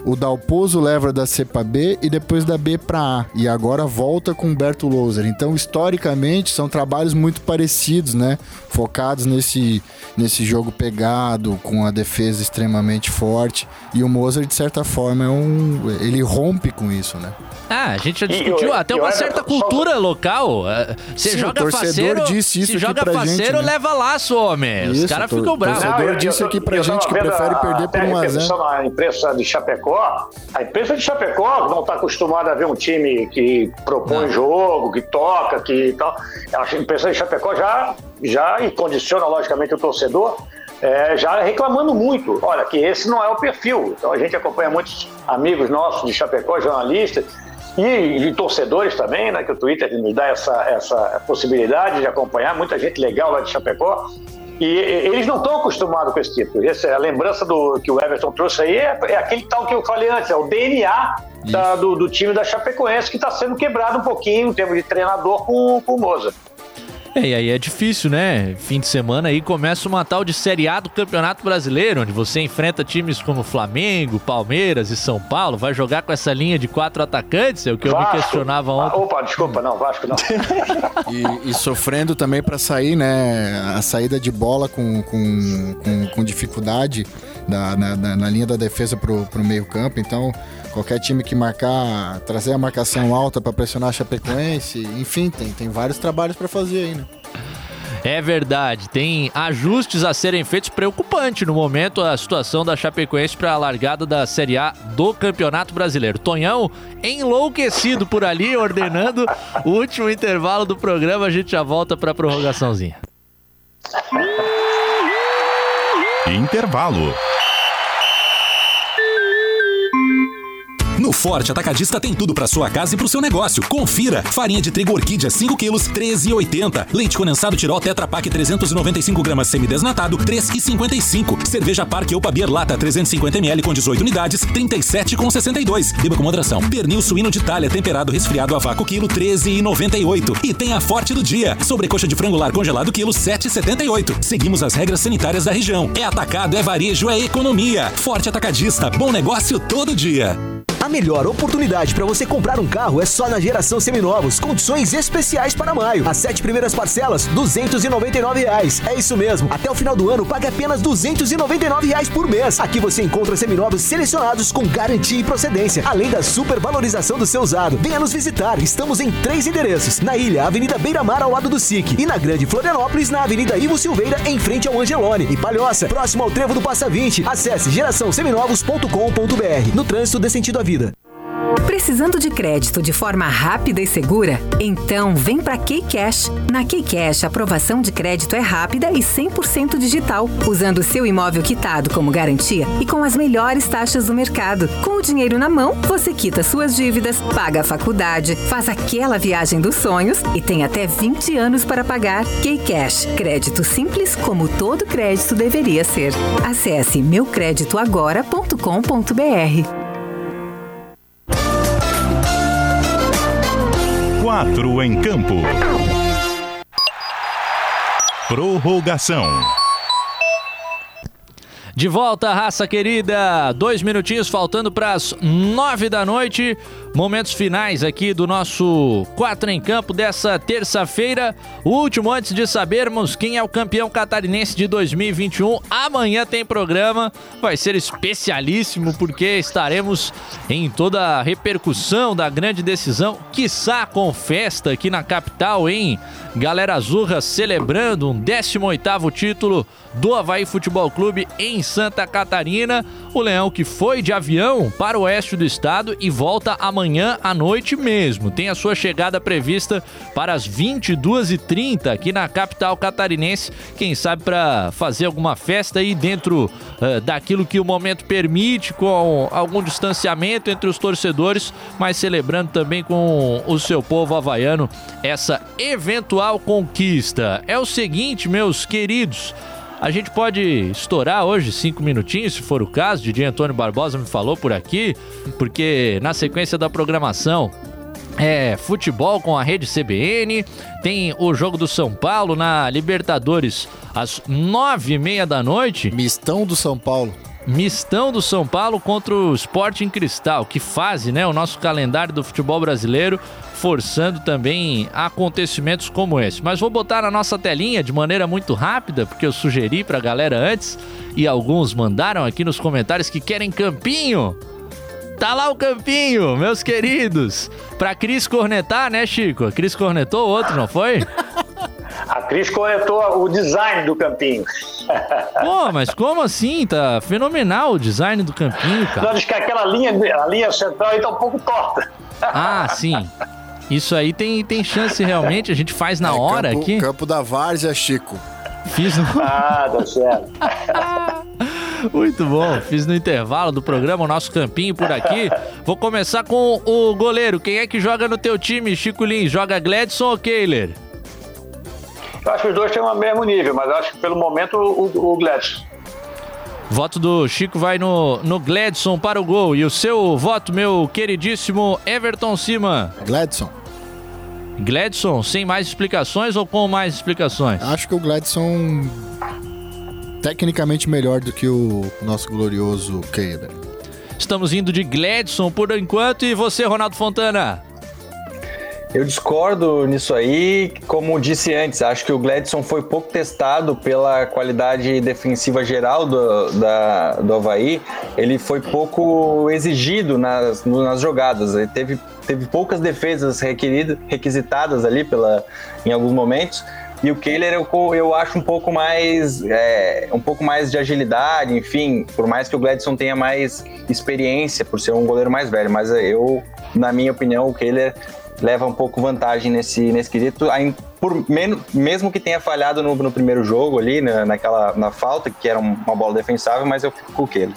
o Dalpozo leva da C para B e depois da B para A. E agora volta com Humberto Louser. Então, historicamente, são trabalhos muito parecidos, né? Focados nesse, nesse jogo pegado, com a defesa extremamente forte. E o Mozart, de certa forma, é um, ele rompe com isso, né?
Ah, a gente já discutiu até uma certa cultura local. É, você Sim, joga faceiro, disse isso se joga faceiro, gente, né? leva laço, homem. Os caras ficam bravos. O
torcedor disse aqui pra gente que prefere perder por 1 a 0
A imprensa de Chapecó, a imprensa de Chapecó não está acostumada a ver um time que propõe não. jogo, que toca, que tal. A imprensa de Chapecó já, já e condiciona logicamente o torcedor. É, já reclamando muito. Olha, que esse não é o perfil. Então a gente acompanha muitos amigos nossos de Chapecó, jornalistas, e, e, torcedores também, né, que o Twitter nos dá essa, essa possibilidade de acompanhar, muita gente legal lá de Chapecó. E, eles não estão acostumados com esse tipo. Essa, a lembrança do que o Everton trouxe aí é, é aquele tal que eu falei antes, é o DNA da, do, do, time da Chapecoense que está sendo quebrado um pouquinho em termos de treinador com, com o Moza.
É, e aí é difícil, né? Fim de semana aí começa uma tal de Série A do Campeonato Brasileiro, onde você enfrenta times como Flamengo, Palmeiras e São Paulo. Vai jogar com essa linha de quatro atacantes? É o que Vasco. eu me questionava ontem.
Ah, opa, desculpa, não, Vasco não.
e, e, sofrendo também para sair, né? A saída de bola com, com, com, com dificuldade da, na, na, na, linha da defesa pro, pro meio campo. Então, qualquer time que marcar, trazer a marcação alta para pressionar a Chapecoense, enfim, tem, tem vários trabalhos para fazer aí, né?
É verdade, tem ajustes a serem feitos. Preocupante no momento a situação da Chapecoense para a largada da Série A do Campeonato Brasileiro. Tonhão enlouquecido por ali, ordenando o último intervalo do programa. A gente já volta para a prorrogaçãozinha.
Intervalo.
No Forte Atacadista tem tudo para sua casa e pro seu negócio. Confira: farinha de trigo Orquídea 5 quilos, 13,80. Leite condensado Tirol Tetra Pak 395 gramas semidesnatado, 3,55. Cerveja Parque Opa Beer Lata 350 ml com 18 unidades, 37,62. Beba com moderação. Pernil suíno de talha temperado resfriado a vácuo quilo, 13,98. E tem a Forte do dia. Sobrecoxa de frango lar congelado quilo, 7,78. Seguimos as regras sanitárias da região. É atacado, é varejo, é economia. Forte Atacadista. Bom negócio todo dia.
A melhor oportunidade para você comprar um carro é só na Geração Seminovos. Condições especiais para maio. As sete primeiras parcelas, 299 reais. É isso mesmo. Até o final do ano, pague apenas 299 reais por mês. Aqui você encontra seminovos selecionados com garantia e procedência, além da supervalorização do seu usado. Venha nos visitar. Estamos em três endereços. Na Ilha, Avenida Beira Mar, ao lado do SIC. E na Grande Florianópolis, na Avenida Ivo Silveira, em frente ao Angelone. E Palhoça, próximo ao Trevo do Passa 20. Acesse geraçãoseminovos.com.br. No trânsito dê sentido à vida.
Precisando de crédito de forma rápida e segura? Então vem para Keycash. Na Keycash, a aprovação de crédito é rápida e 100% digital, usando o seu imóvel quitado como garantia e com as melhores taxas do mercado. Com o dinheiro na mão, você quita suas dívidas, paga a faculdade, faz aquela viagem dos sonhos e tem até 20 anos para pagar. Keycash, crédito simples como todo crédito deveria ser. Acesse meucreditoagora.com.br.
Quatro em campo. Prorrogação.
De volta, raça querida. Dois minutinhos faltando para as nove da noite. Momentos finais aqui do nosso Quatro em Campo dessa terça-feira. O último antes de sabermos quem é o campeão catarinense de 2021. Amanhã tem programa. Vai ser especialíssimo porque estaremos em toda a repercussão da grande decisão. Quiçá com festa aqui na capital, hein? Galera Azurra celebrando um 18º título do Havaí Futebol Clube em Santa Catarina. O Leão que foi de avião para o oeste do estado e volta amanhã à noite mesmo. Tem a sua chegada prevista para as 22h30 aqui na capital catarinense. Quem sabe para fazer alguma festa aí dentro uh, daquilo que o momento permite, com algum distanciamento entre os torcedores, mas celebrando também com o seu povo havaiano essa eventual conquista. É o seguinte, meus queridos. A gente pode estourar hoje cinco minutinhos, se for o caso. Didi Antônio Barbosa me falou por aqui, porque na sequência da programação é futebol com a rede CBN, tem o jogo do São Paulo na Libertadores às nove e meia da noite.
Mistão do São Paulo.
Mistão do São Paulo contra o Sporting Cristal, que faz né, o nosso calendário do futebol brasileiro, forçando também acontecimentos como esse. Mas vou botar na nossa telinha de maneira muito rápida, porque eu sugeri pra galera antes, e alguns mandaram aqui nos comentários que querem campinho. Tá lá o campinho, meus queridos. Pra Cris cornetar, né, Chico? A Cris cornetou outro, não foi?
A Cris corretou o design do campinho.
Pô, mas como assim? Tá fenomenal o design do campinho, cara.
Não, diz que aquela linha, a linha central aí tá um pouco torta.
Ah, sim. Isso aí tem, tem chance realmente, a gente faz na
É
hora
campo,
aqui.
Campo da Várzea, Chico.
Fiz no...
Ah, tá certo.
Muito bom, fiz no intervalo do programa o nosso campinho por aqui. Vou começar com o goleiro. Quem é que joga no teu time, Chico Lins? Joga Gladson ou Kehler?
Eu acho que os dois têm o mesmo nível, mas eu acho que pelo momento o, o Gladson.
Voto do Chico vai no, no Gladson para o gol. E o seu voto, meu queridíssimo Everton Cima?
Gladson.
Gladson, sem mais explicações ou com mais explicações?
Acho que o Gladson tecnicamente melhor do que o nosso glorioso Kehler.
Estamos indo de Gladson por enquanto. E você, Ronaldo Fontana?
Eu discordo nisso aí, como disse antes, acho que o Gladson foi pouco testado pela qualidade defensiva geral do, da, do Havaí, ele foi pouco exigido nas, nas jogadas, ele teve, teve poucas defesas requeridas, requisitadas ali pela, em alguns momentos, e o Kehler eu, eu acho um pouco mais é, um pouco mais de agilidade, enfim, por mais que o Gladson tenha mais experiência por ser um goleiro mais velho, mas eu, na minha opinião, o Kehler leva um pouco vantagem nesse, nesse quesito, aí, por menos, mesmo que tenha falhado no, no primeiro jogo ali, na, naquela na falta, que era um- uma bola defensável, mas eu fico com o Kehler.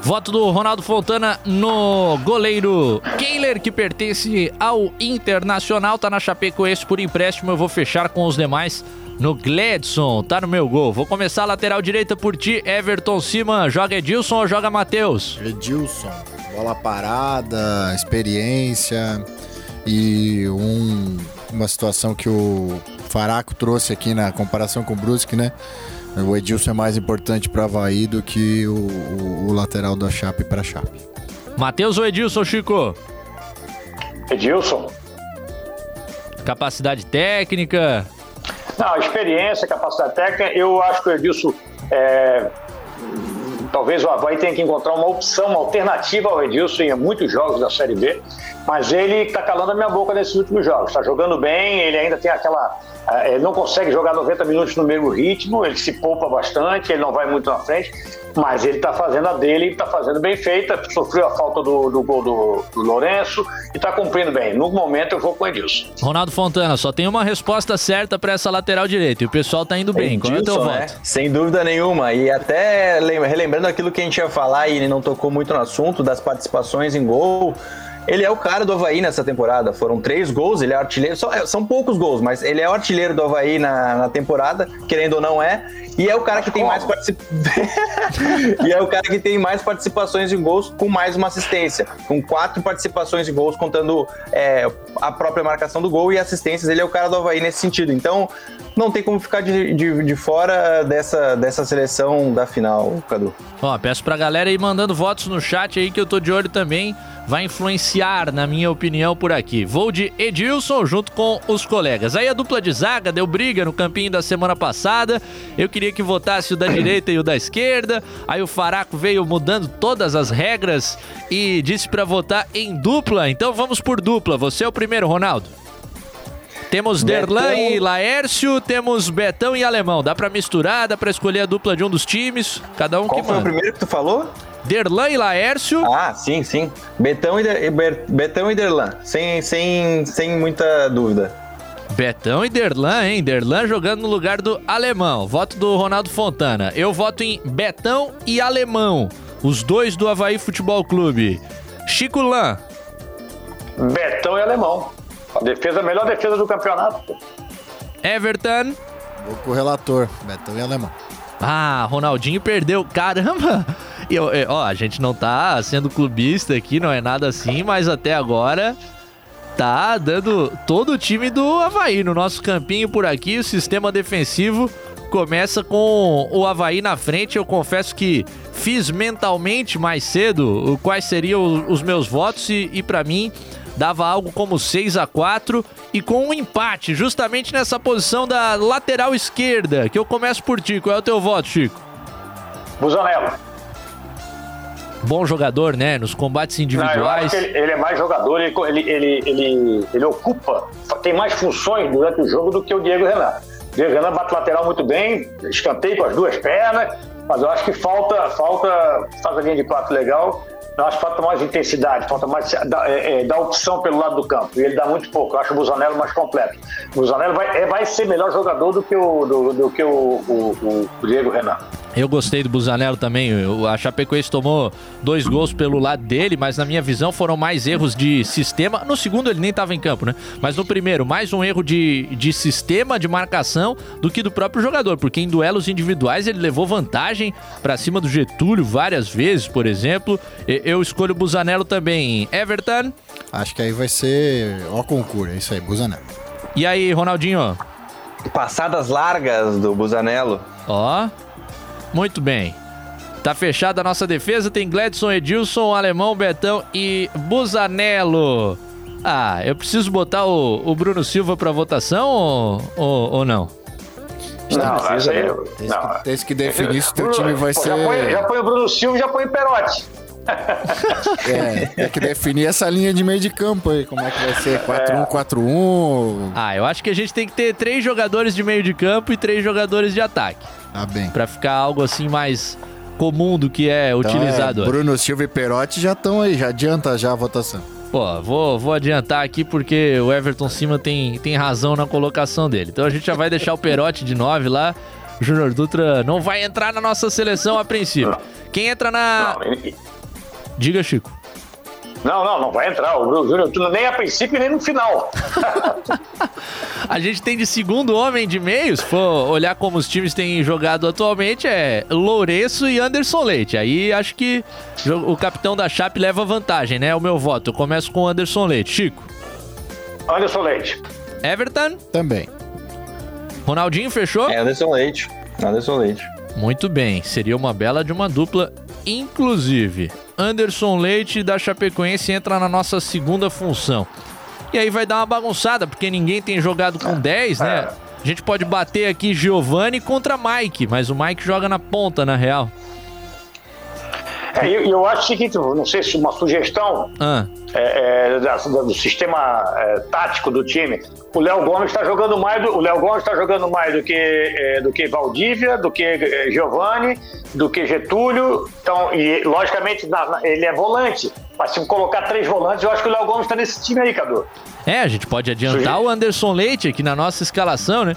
Voto do Ronaldo Fontana no goleiro Kehler, que pertence ao Internacional, tá na Chapecoense por empréstimo. Eu vou fechar com os demais no Gledson, tá no meu gol. Vou começar a lateral direita por ti, Everton Cima. Joga Edilson ou joga Matheus?
Edilson, bola parada, experiência e um- uma situação que o Faraco trouxe aqui na comparação com o Brusque, né? O Edilson é mais importante para Havaí do que o, o- o lateral da Chape para Chape.
Matheus ou Edilson, Chico?
Edilson.
Capacidade técnica.
Não, experiência, capacidade técnica, eu acho que o Edilson. é, talvez o Havaí tenha que encontrar uma opção, uma alternativa ao Edilson em muitos jogos da Série B, mas ele está calando a minha boca nesses últimos jogos. Está jogando bem, ele ainda tem aquela. É, Ele não consegue jogar 90 minutos no mesmo ritmo, ele se poupa bastante, ele não vai muito na frente, mas ele está fazendo a dele, está fazendo bem feita, sofreu a falta do, do gol do, do Lourenço e está cumprindo bem. No momento eu vou com o Edilson.
Ronaldo Fontana, só tem uma resposta certa para essa lateral direita e o pessoal tá indo bem. Qual é o teu
Edilson,
voto?
né? Sem dúvida nenhuma. E até lem- relembrando aquilo que a gente ia falar e ele não tocou muito no assunto das participações em gol. Ele é o cara do Havaí nessa temporada. Foram três gols, ele é artilheiro. Só- é, São poucos gols, mas ele é o artilheiro do Havaí na, na temporada, querendo ou não é. E é o cara que tem mais participações. e é o cara que tem mais participações em gols com mais uma assistência. Com quatro participações em gols, contando é, a própria marcação do gol e assistências. Ele é o cara do Havaí nesse sentido. Então, não tem como ficar de, de, de fora dessa, dessa seleção da final, Cadu.
Ó, peço pra galera ir mandando votos no chat aí que eu tô de olho também. Vai influenciar, na minha opinião, por aqui. Vou de Edilson junto com os colegas. Aí a dupla de zaga deu briga no campinho da semana passada. Eu queria que votasse o da direita e o da esquerda. Aí o Faraco veio mudando todas as regras e disse pra votar em dupla. Então vamos por dupla. Você é o primeiro, Ronaldo. Temos
Betão.
Derlan e Laércio, temos Betão e Alemão. Dá pra misturar, dá pra escolher a dupla de um dos times. Cada um
Qual
que
foi o
manda.
primeiro que tu falou?
Derlan e Laércio.
Ah, sim, sim. Betão e, Der- Betão e Derlan, sem, sem, sem muita dúvida.
Betão e Derlan, hein? Derlan jogando no lugar do Alemão. Voto do Ronaldo Fontana. Eu voto em Betão e Alemão. Os dois do Havaí Futebol Clube. Chico Lan.
Betão e Alemão. A defesa, a melhor defesa do campeonato.
Everton.
Vou com o relator, Betão e Alemão.
Ah, Ronaldinho perdeu. Caramba! Eu- eu- ó, a gente não tá sendo clubista aqui, não é nada assim, mas até agora tá dando todo o time do Havaí no nosso campinho por aqui. O sistema defensivo começa com o Havaí na frente. Eu confesso que fiz mentalmente mais cedo quais seriam os meus votos e, e para mim dava algo como 6 a 4 e com um empate justamente nessa posição da lateral esquerda, que eu começo por ti. Qual é o teu voto, Chico?
Busanello.
Bom jogador, né? Nos combates
Não, eu acho
individuais.
que ele, ele é mais jogador, ele, ele, ele, ele, ocupa, tem mais funções durante o jogo do que o Diego Renan. O Diego Renan bate lateral muito bem, escanteio com as duas pernas, mas eu acho que falta, falta, faz a linha de quatro legal, eu acho que falta mais intensidade, falta mais da, é, é, dar opção pelo lado do campo. E ele dá muito pouco, eu acho o Busanello mais completo. O Busanello vai, é, vai ser melhor jogador do que o, do, do que o, o- o Diego Renan.
Eu gostei do Busanello também. Eu- A Chapecoense tomou dois gols pelo lado dele, mas na minha visão foram mais erros de sistema. No segundo ele nem estava em campo, né? Mas no primeiro, mais um erro de, de sistema de marcação do que do próprio jogador, porque em duelos individuais ele levou vantagem pra cima do Getúlio várias vezes, por exemplo. Eu escolho o Busanello também. Everton.
Acho que aí vai ser ó concurso, é isso aí, Busanello.
E aí, Ronaldinho?
Passadas largas do Busanello.
Ó, muito bem. Tá fechada a nossa defesa, tem Gladson, Edilson, Alemão, Betão e Busanello. Ah, eu preciso botar o, o Bruno Silva pra votação ou, ou, ou não?
Não, essa aí,
Tem
não.
que, tem que definir se teu
Bruno,
time vai
pô,
ser.
Já põe, já põe o Bruno Silva e já põe o Perotti.
É, tem que definir essa linha de meio de campo aí, como é que vai ser? 4-1, 4-1.
Ah, eu acho que a gente tem que ter três jogadores de meio de campo e três jogadores de ataque.
Tá bem.
Pra ficar algo assim mais comum do que é
Então,
utilizado.
é, Bruno Silva e Perotti já estão aí, já adianta já a votação.
Pô, vou, vou adiantar aqui porque o Everton Cima tem, tem razão na colocação dele. Então a gente já vai deixar o Perotti de 9 lá. O Júnior Dutra não vai entrar na nossa seleção a princípio. Quem entra na. Diga, Chico.
Não, não, não vai entrar. O Júnior nem a princípio nem no final.
A gente tem de segundo homem de meio, se for olhar como os times têm jogado atualmente, é Lourenço e Anderson Leite. Aí acho que o capitão da Chape leva vantagem, né? O meu voto. Eu começo com Anderson Leite. Chico.
Anderson Leite.
Everton?
Também.
Ronaldinho fechou?
É Anderson Leite. Anderson Leite.
Muito bem. Seria uma bela de uma dupla, inclusive. Anderson Leite da Chapecoense entra na nossa segunda função. E aí vai dar uma bagunçada, porque ninguém tem jogado com 10, né? A gente pode bater aqui Giovani contra Mike, mas o Mike joga na ponta, na real.
É, eu, eu acho o seguinte, não sei se uma sugestão
Ah,
é, é, da- do sistema é, tático do time. O Léo Gomes está jogando mais do, o Léo Gomes está jogando mais do que é, do que Valdívia, do que é, Giovani, do que Getúlio. Então, e logicamente na- na- ele é volante. Mas se colocar três volantes, eu acho que o Léo Gomes está nesse time aí, Cadu.
É, a gente pode adiantar o Anderson Leite aqui na nossa escalação, né?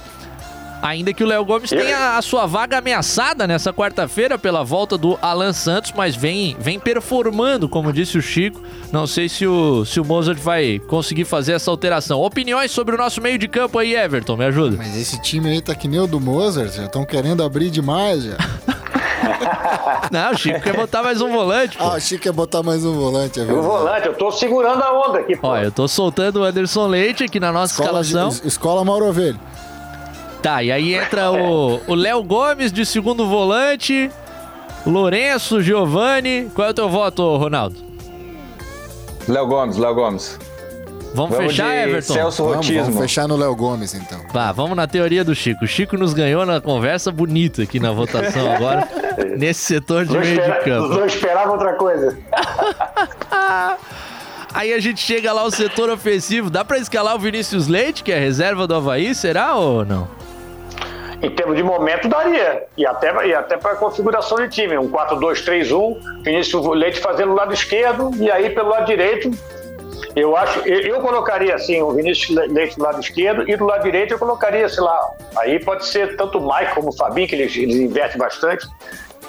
Ainda que o Léo Gomes tenha a sua vaga ameaçada nessa quarta-feira pela volta do Alan Santos, mas vem, vem performando, como disse o Chico. Não sei se o, se o Mozart vai conseguir fazer essa alteração. Opiniões sobre o nosso meio de campo aí, Everton, me ajuda.
Mas esse time aí tá que nem o do Mozart, já estão querendo abrir demais já.
Não, o Chico quer botar mais um volante, pô.
Ah, o Chico quer botar mais um volante, é
O volante, eu tô segurando a onda aqui, pô.
Ó, eu tô soltando o Anderson Leite aqui na nossa
Escola,
escalação.
es- escola Mauro Ovelho.
Tá, e aí entra o o Léo Gomes de segundo volante, Lourenço, Giovani. Qual é o teu voto, Ronaldo?
Léo Gomes, Léo Gomes.
Vamos, fechar,
de
Everton?
Celso
Vamos,
Rotismo.
vamos fechar no Léo Gomes, então.
Tá, vamos na teoria do Chico. O Chico nos ganhou na conversa bonita aqui na votação agora, nesse setor de
Não,
meio de campo.
não esperava outra coisa.
Aí a gente chega lá o setor ofensivo. Dá pra escalar o Vinícius Leite, que é reserva do Havaí, será ou não?
Em termos de momento, daria. E até, e até para configuração de time. Um 4-2-3-1, Vinícius Leite fazendo o lado esquerdo, e aí pelo lado direito, eu acho. Eu, eu colocaria assim, o Vinícius Le- Leite do lado esquerdo, e do lado direito eu colocaria, sei lá. Aí pode ser tanto o Mike como o Fabinho, que eles, eles invertem bastante.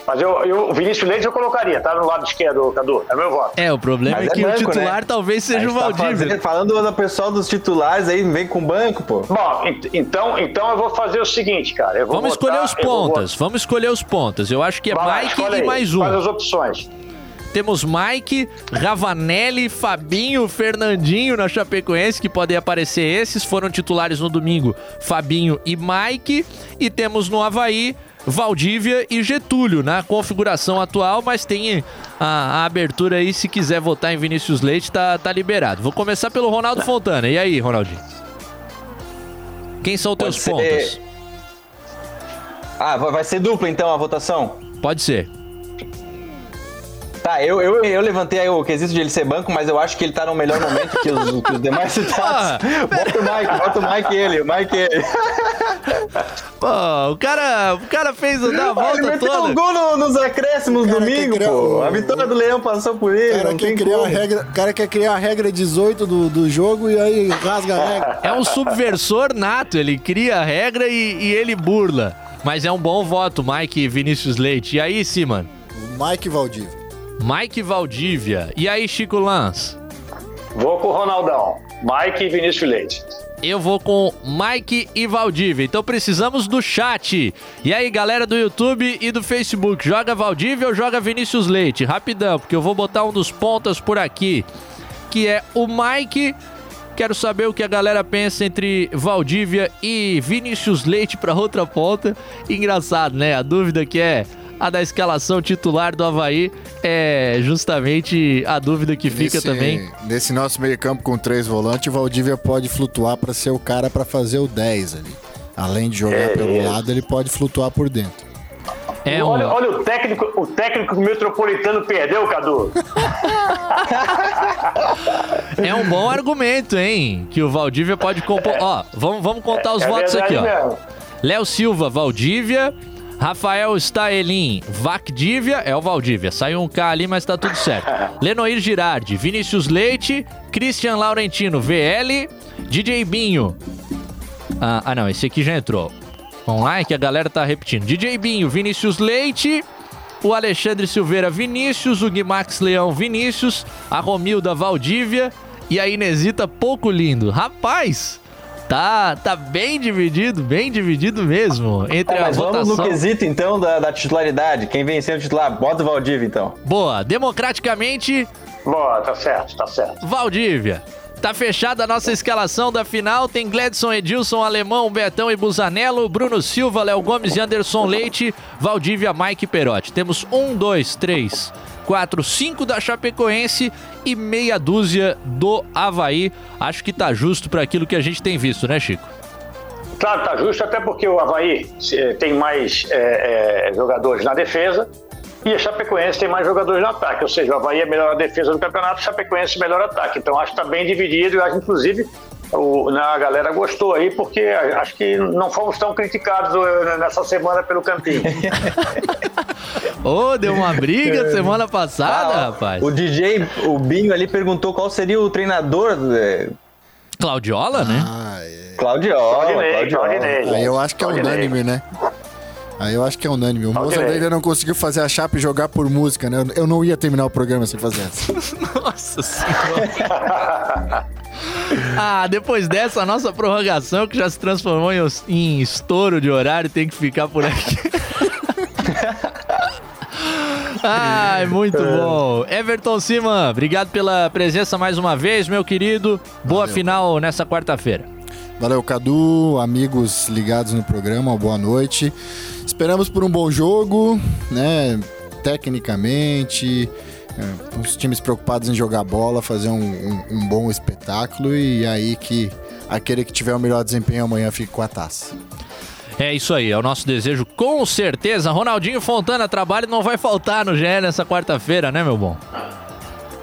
Mas eu, eu, o Vinícius Leite eu colocaria, tá? No lado esquerdo, Cadu. É meu voto.
É, o problema
Mas
é que
banco,
o titular
né?
talvez seja o
tá
Valdívia.
fazendo- falando do pessoal dos titulares aí, vem com banco, pô.
Bom, ent- então, então eu vou fazer o seguinte, cara. Eu vou
Vamos
botar-
escolher os
eu vou
pontas. Vamos escolher os pontas. Eu acho que é
Vai
Mike e
aí.
mais um.
Faz as opções.
Temos Mike, Ravanelli, Fabinho, Fernandinho na Chapecoense, que podem aparecer esses. Foram titulares no domingo, Fabinho e Mike. E temos no Havaí, Valdívia e Getúlio na configuração atual, mas tem a, a abertura aí, se quiser votar em Vinícius Leite, tá, tá liberado. Vou começar pelo Ronaldo Fontana. E aí, Ronaldinho? Quem são teus
Pode ser-
pontas?
Ah, vai vai ser dupla então a votação?
Pode ser.
Tá, eu, eu, eu levantei aí o quesito de ele ser banco, mas eu acho que ele tá no melhor momento que os, que os demais citados. bota o Mike, bota o Mike ele, o Mike ele.
Pô, o cara, o cara fez dar a
ele
volta
meteu
toda.
um gol no- nos acréscimos domingo, pô. A vitória do Leão passou por ele.
O cara, quer criar a regra, o cara quer criar a regra 18 do, do jogo e aí rasga a regra.
É um subversor nato, ele cria a regra e, e ele burla. Mas é um bom voto, Mike e Vinícius Leite. E aí, Siman?
Mike Valdívia.
Mike Valdívia. E aí, Chico Lance?
Vou com o Ronaldão. Mike e Vinícius Leite.
Eu vou com Mike e Valdívia. Então precisamos do chat. E aí, galera do YouTube e do Facebook, joga Valdívia ou joga Vinícius Leite? Rapidão, porque eu vou botar um dos pontas por aqui, que é o Mike. Quero saber o que a galera pensa entre Valdívia e Vinícius Leite para outra ponta. Engraçado, né? A dúvida que é a da escalação titular do Havaí é justamente a dúvida que fica
Nesse-
também.
Nesse nosso meio campo com três volantes, o Valdívia pode flutuar para ser o cara para fazer o 10 ali. Além de jogar
É
pelo
isso.
lado, ele pode flutuar por dentro.
É um-
olha, olha o técnico, o técnico Metropolitano perdeu, Cadu.
É um bom argumento, hein? Que o Valdívia pode compor. Ó, vamos, vamos contar os
É
votos aqui, ó. Léo Silva, Valdívia. Rafael Staelin, Vacdívia. É o Valdívia. Saiu um K ali, mas tá tudo certo. Lenoir Girardi, Vinícius Leite. Christian Laurentino, VL. DJ Binho. Ah, ah, não, esse aqui já entrou. Vamos lá, é que a galera tá repetindo. DJ Binho, Vinícius Leite. o Alexandre Silveira Vinícius, o Guimax Leão Vinícius, a Romilda Valdívia e a Inesita Pouco Lindo. Rapaz, tá, tá bem dividido, bem dividido mesmo entre
É,
a
mas vamos
votação.
no quesito então da, da titularidade. Quem venceu o titular? Bota o Valdívia então.
Boa, democraticamente.
Boa, tá certo, tá certo.
Valdívia. Tá fechada a nossa escalação da final. Tem Gledson, Edilson, Alemão, Betão e Busanello, Bruno Silva, Léo Gomes e Anderson Leite, Valdívia, Mike Perotti. Temos um, dois, três, quatro, cinco da Chapecoense e meia dúzia do Havaí. Acho que tá justo para aquilo que a gente tem visto, né, Chico?
Claro, tá justo, até porque o Havaí eh, tem mais eh, eh, jogadores na defesa e a Chapecoense tem mais jogadores no ataque. Ou seja, o Havaí é melhor a defesa do campeonato, a Chapecoense melhor ataque. Então acho que tá bem dividido e acho, inclusive, o, né, a galera gostou aí, porque acho que não fomos tão criticados eh, nessa semana pelo Campinho.
Ô, deu uma briga semana passada,
Ah,
rapaz.
O DJ, o Binho ali perguntou qual seria o treinador. É...
Claudiola, né?
Claudiola.
Claudinei,
Claudiola.
Claudinei.
Aí eu acho que é
Claudinei.
unânime, né? Aí eu acho que é unânime. O Mozart ainda não conseguiu fazer a chapa e jogar por música, né? Eu não ia terminar o programa sem fazer essa.
Nossa senhora. Ah, depois dessa, a nossa prorrogação, que já se transformou em, em estouro de horário, tem que ficar por aqui. Ai, muito bom. Everton Siman, obrigado pela presença mais uma vez, meu querido. Boa final nessa quarta-feira.
Valeu, Cadu, amigos ligados no programa, boa noite. Esperamos por um bom jogo, né? Tecnicamente, é, os times preocupados em jogar bola, fazer um, um- um bom espetáculo e aí que aquele que tiver o melhor desempenho amanhã fique com a taça.
É isso aí, é o nosso desejo com certeza. Ronaldinho Fontana, trabalho não vai faltar no GE nessa quarta-feira, né, meu bom?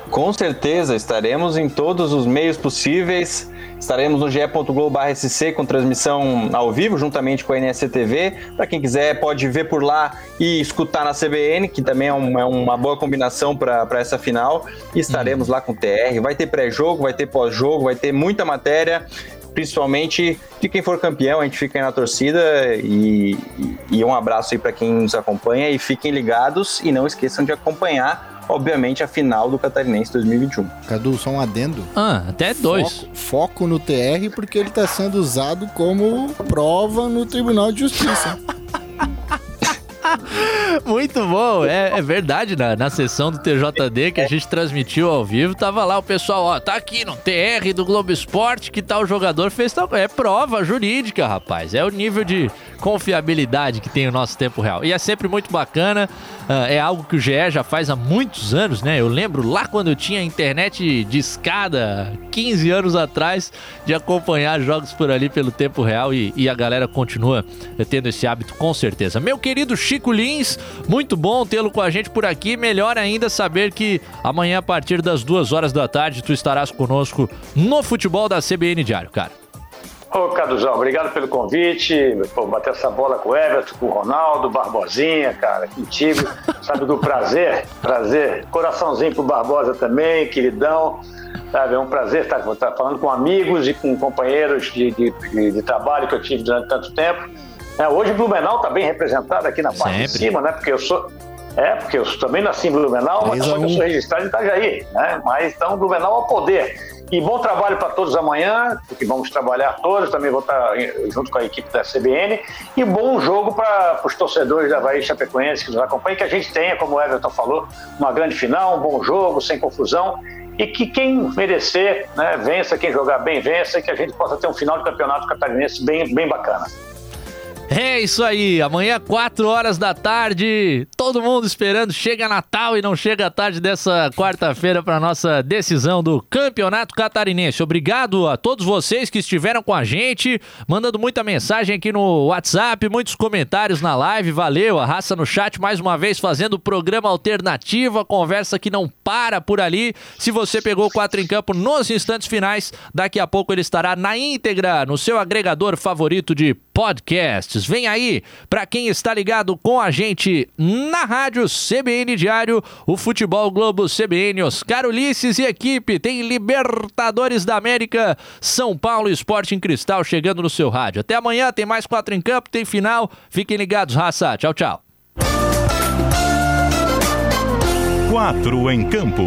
Com certeza, estaremos em todos os meios possíveis. Estaremos no ge.globo.sc com transmissão ao vivo, juntamente com a NSCTV. Para quem quiser, pode ver por lá e escutar na CBN, que também é, um- é uma boa combinação para essa final. E estaremos lá com o TR. Vai ter pré-jogo, vai ter pós-jogo, vai ter muita matéria. Principalmente de quem for campeão, a gente fica aí na torcida e, e- e um abraço aí para quem nos acompanha e fiquem ligados e não esqueçam de acompanhar, obviamente, a final do Catarinense 2021.
Cadu, só um adendo.
Ah, até dois.
Foco, foco no TR porque ele está sendo usado como prova no Tribunal de Justiça.
Muito bom, é, é verdade, na, na sessão do TJD que a gente transmitiu ao vivo, tava lá o pessoal, ó, tá aqui no TR do Globo Esporte que tal jogador fez tal. É prova jurídica, rapaz, é o nível de confiabilidade que tem o nosso tempo real. E é sempre muito bacana, ah, é algo que o GE já faz há muitos anos, né? Eu lembro lá quando eu tinha internet de escada, 15 anos atrás, de acompanhar jogos por ali pelo tempo real e, e a galera continua tendo esse hábito com certeza. Meu querido Chico Lins, muito bom tê-lo com a gente por aqui. Melhor ainda saber que amanhã, a partir das duas horas da tarde, tu estarás conosco no futebol da CBN Diário, cara.
Ô, Caduzão, obrigado pelo convite, por bater essa bola com o Everton, com o Ronaldo, Barbosinha, cara, contigo. Sabe do prazer, prazer. Coraçãozinho pro Barbosa também, queridão. Sabe, é um prazer estar, estar falando com amigos e com companheiros de, de- de trabalho que eu tive durante tanto tempo. É, hoje o Blumenau está bem representado aqui na parte de
Sempre.
cima, né? Porque eu sou. É, porque eu também nasci em Blumenau, mas
3 a
só que eu
1.
sou registrado em Itajaí, né? Mas então Blumenau ao poder. E bom trabalho para todos amanhã, porque vamos trabalhar todos, também vou estar eh, junto com a equipe da CBN. E bom jogo para os torcedores da Havaí Chapecoense que nos acompanham, que a gente tenha, como o Everton falou, uma grande final, um bom jogo, sem confusão. E que quem merecer, né, vença, quem jogar bem, vença, e que a gente possa ter um final de campeonato catarinense bem, bem bacana.
É isso aí, amanhã, 4 horas da tarde, todo mundo esperando, chega Natal e não chega a tarde dessa quarta-feira para nossa decisão do Campeonato Catarinense. Obrigado a todos vocês que estiveram com a gente, mandando muita mensagem aqui no WhatsApp, muitos comentários na live, valeu, a raça no chat mais uma vez fazendo o programa alternativo, a conversa que não para por ali. Se você pegou o 4 em campo nos instantes finais, daqui a pouco ele estará na íntegra no seu agregador favorito de podcasts. Vem aí, para quem está ligado com a gente na rádio CBN Diário, o Futebol Globo CBN, Oscar Ulisses e equipe, tem Libertadores da América, São Paulo Esporte em Cristal chegando no seu rádio. Até amanhã, tem mais quatro em campo, tem final. Fiquem ligados, raça. Tchau, tchau.
Quatro em campo.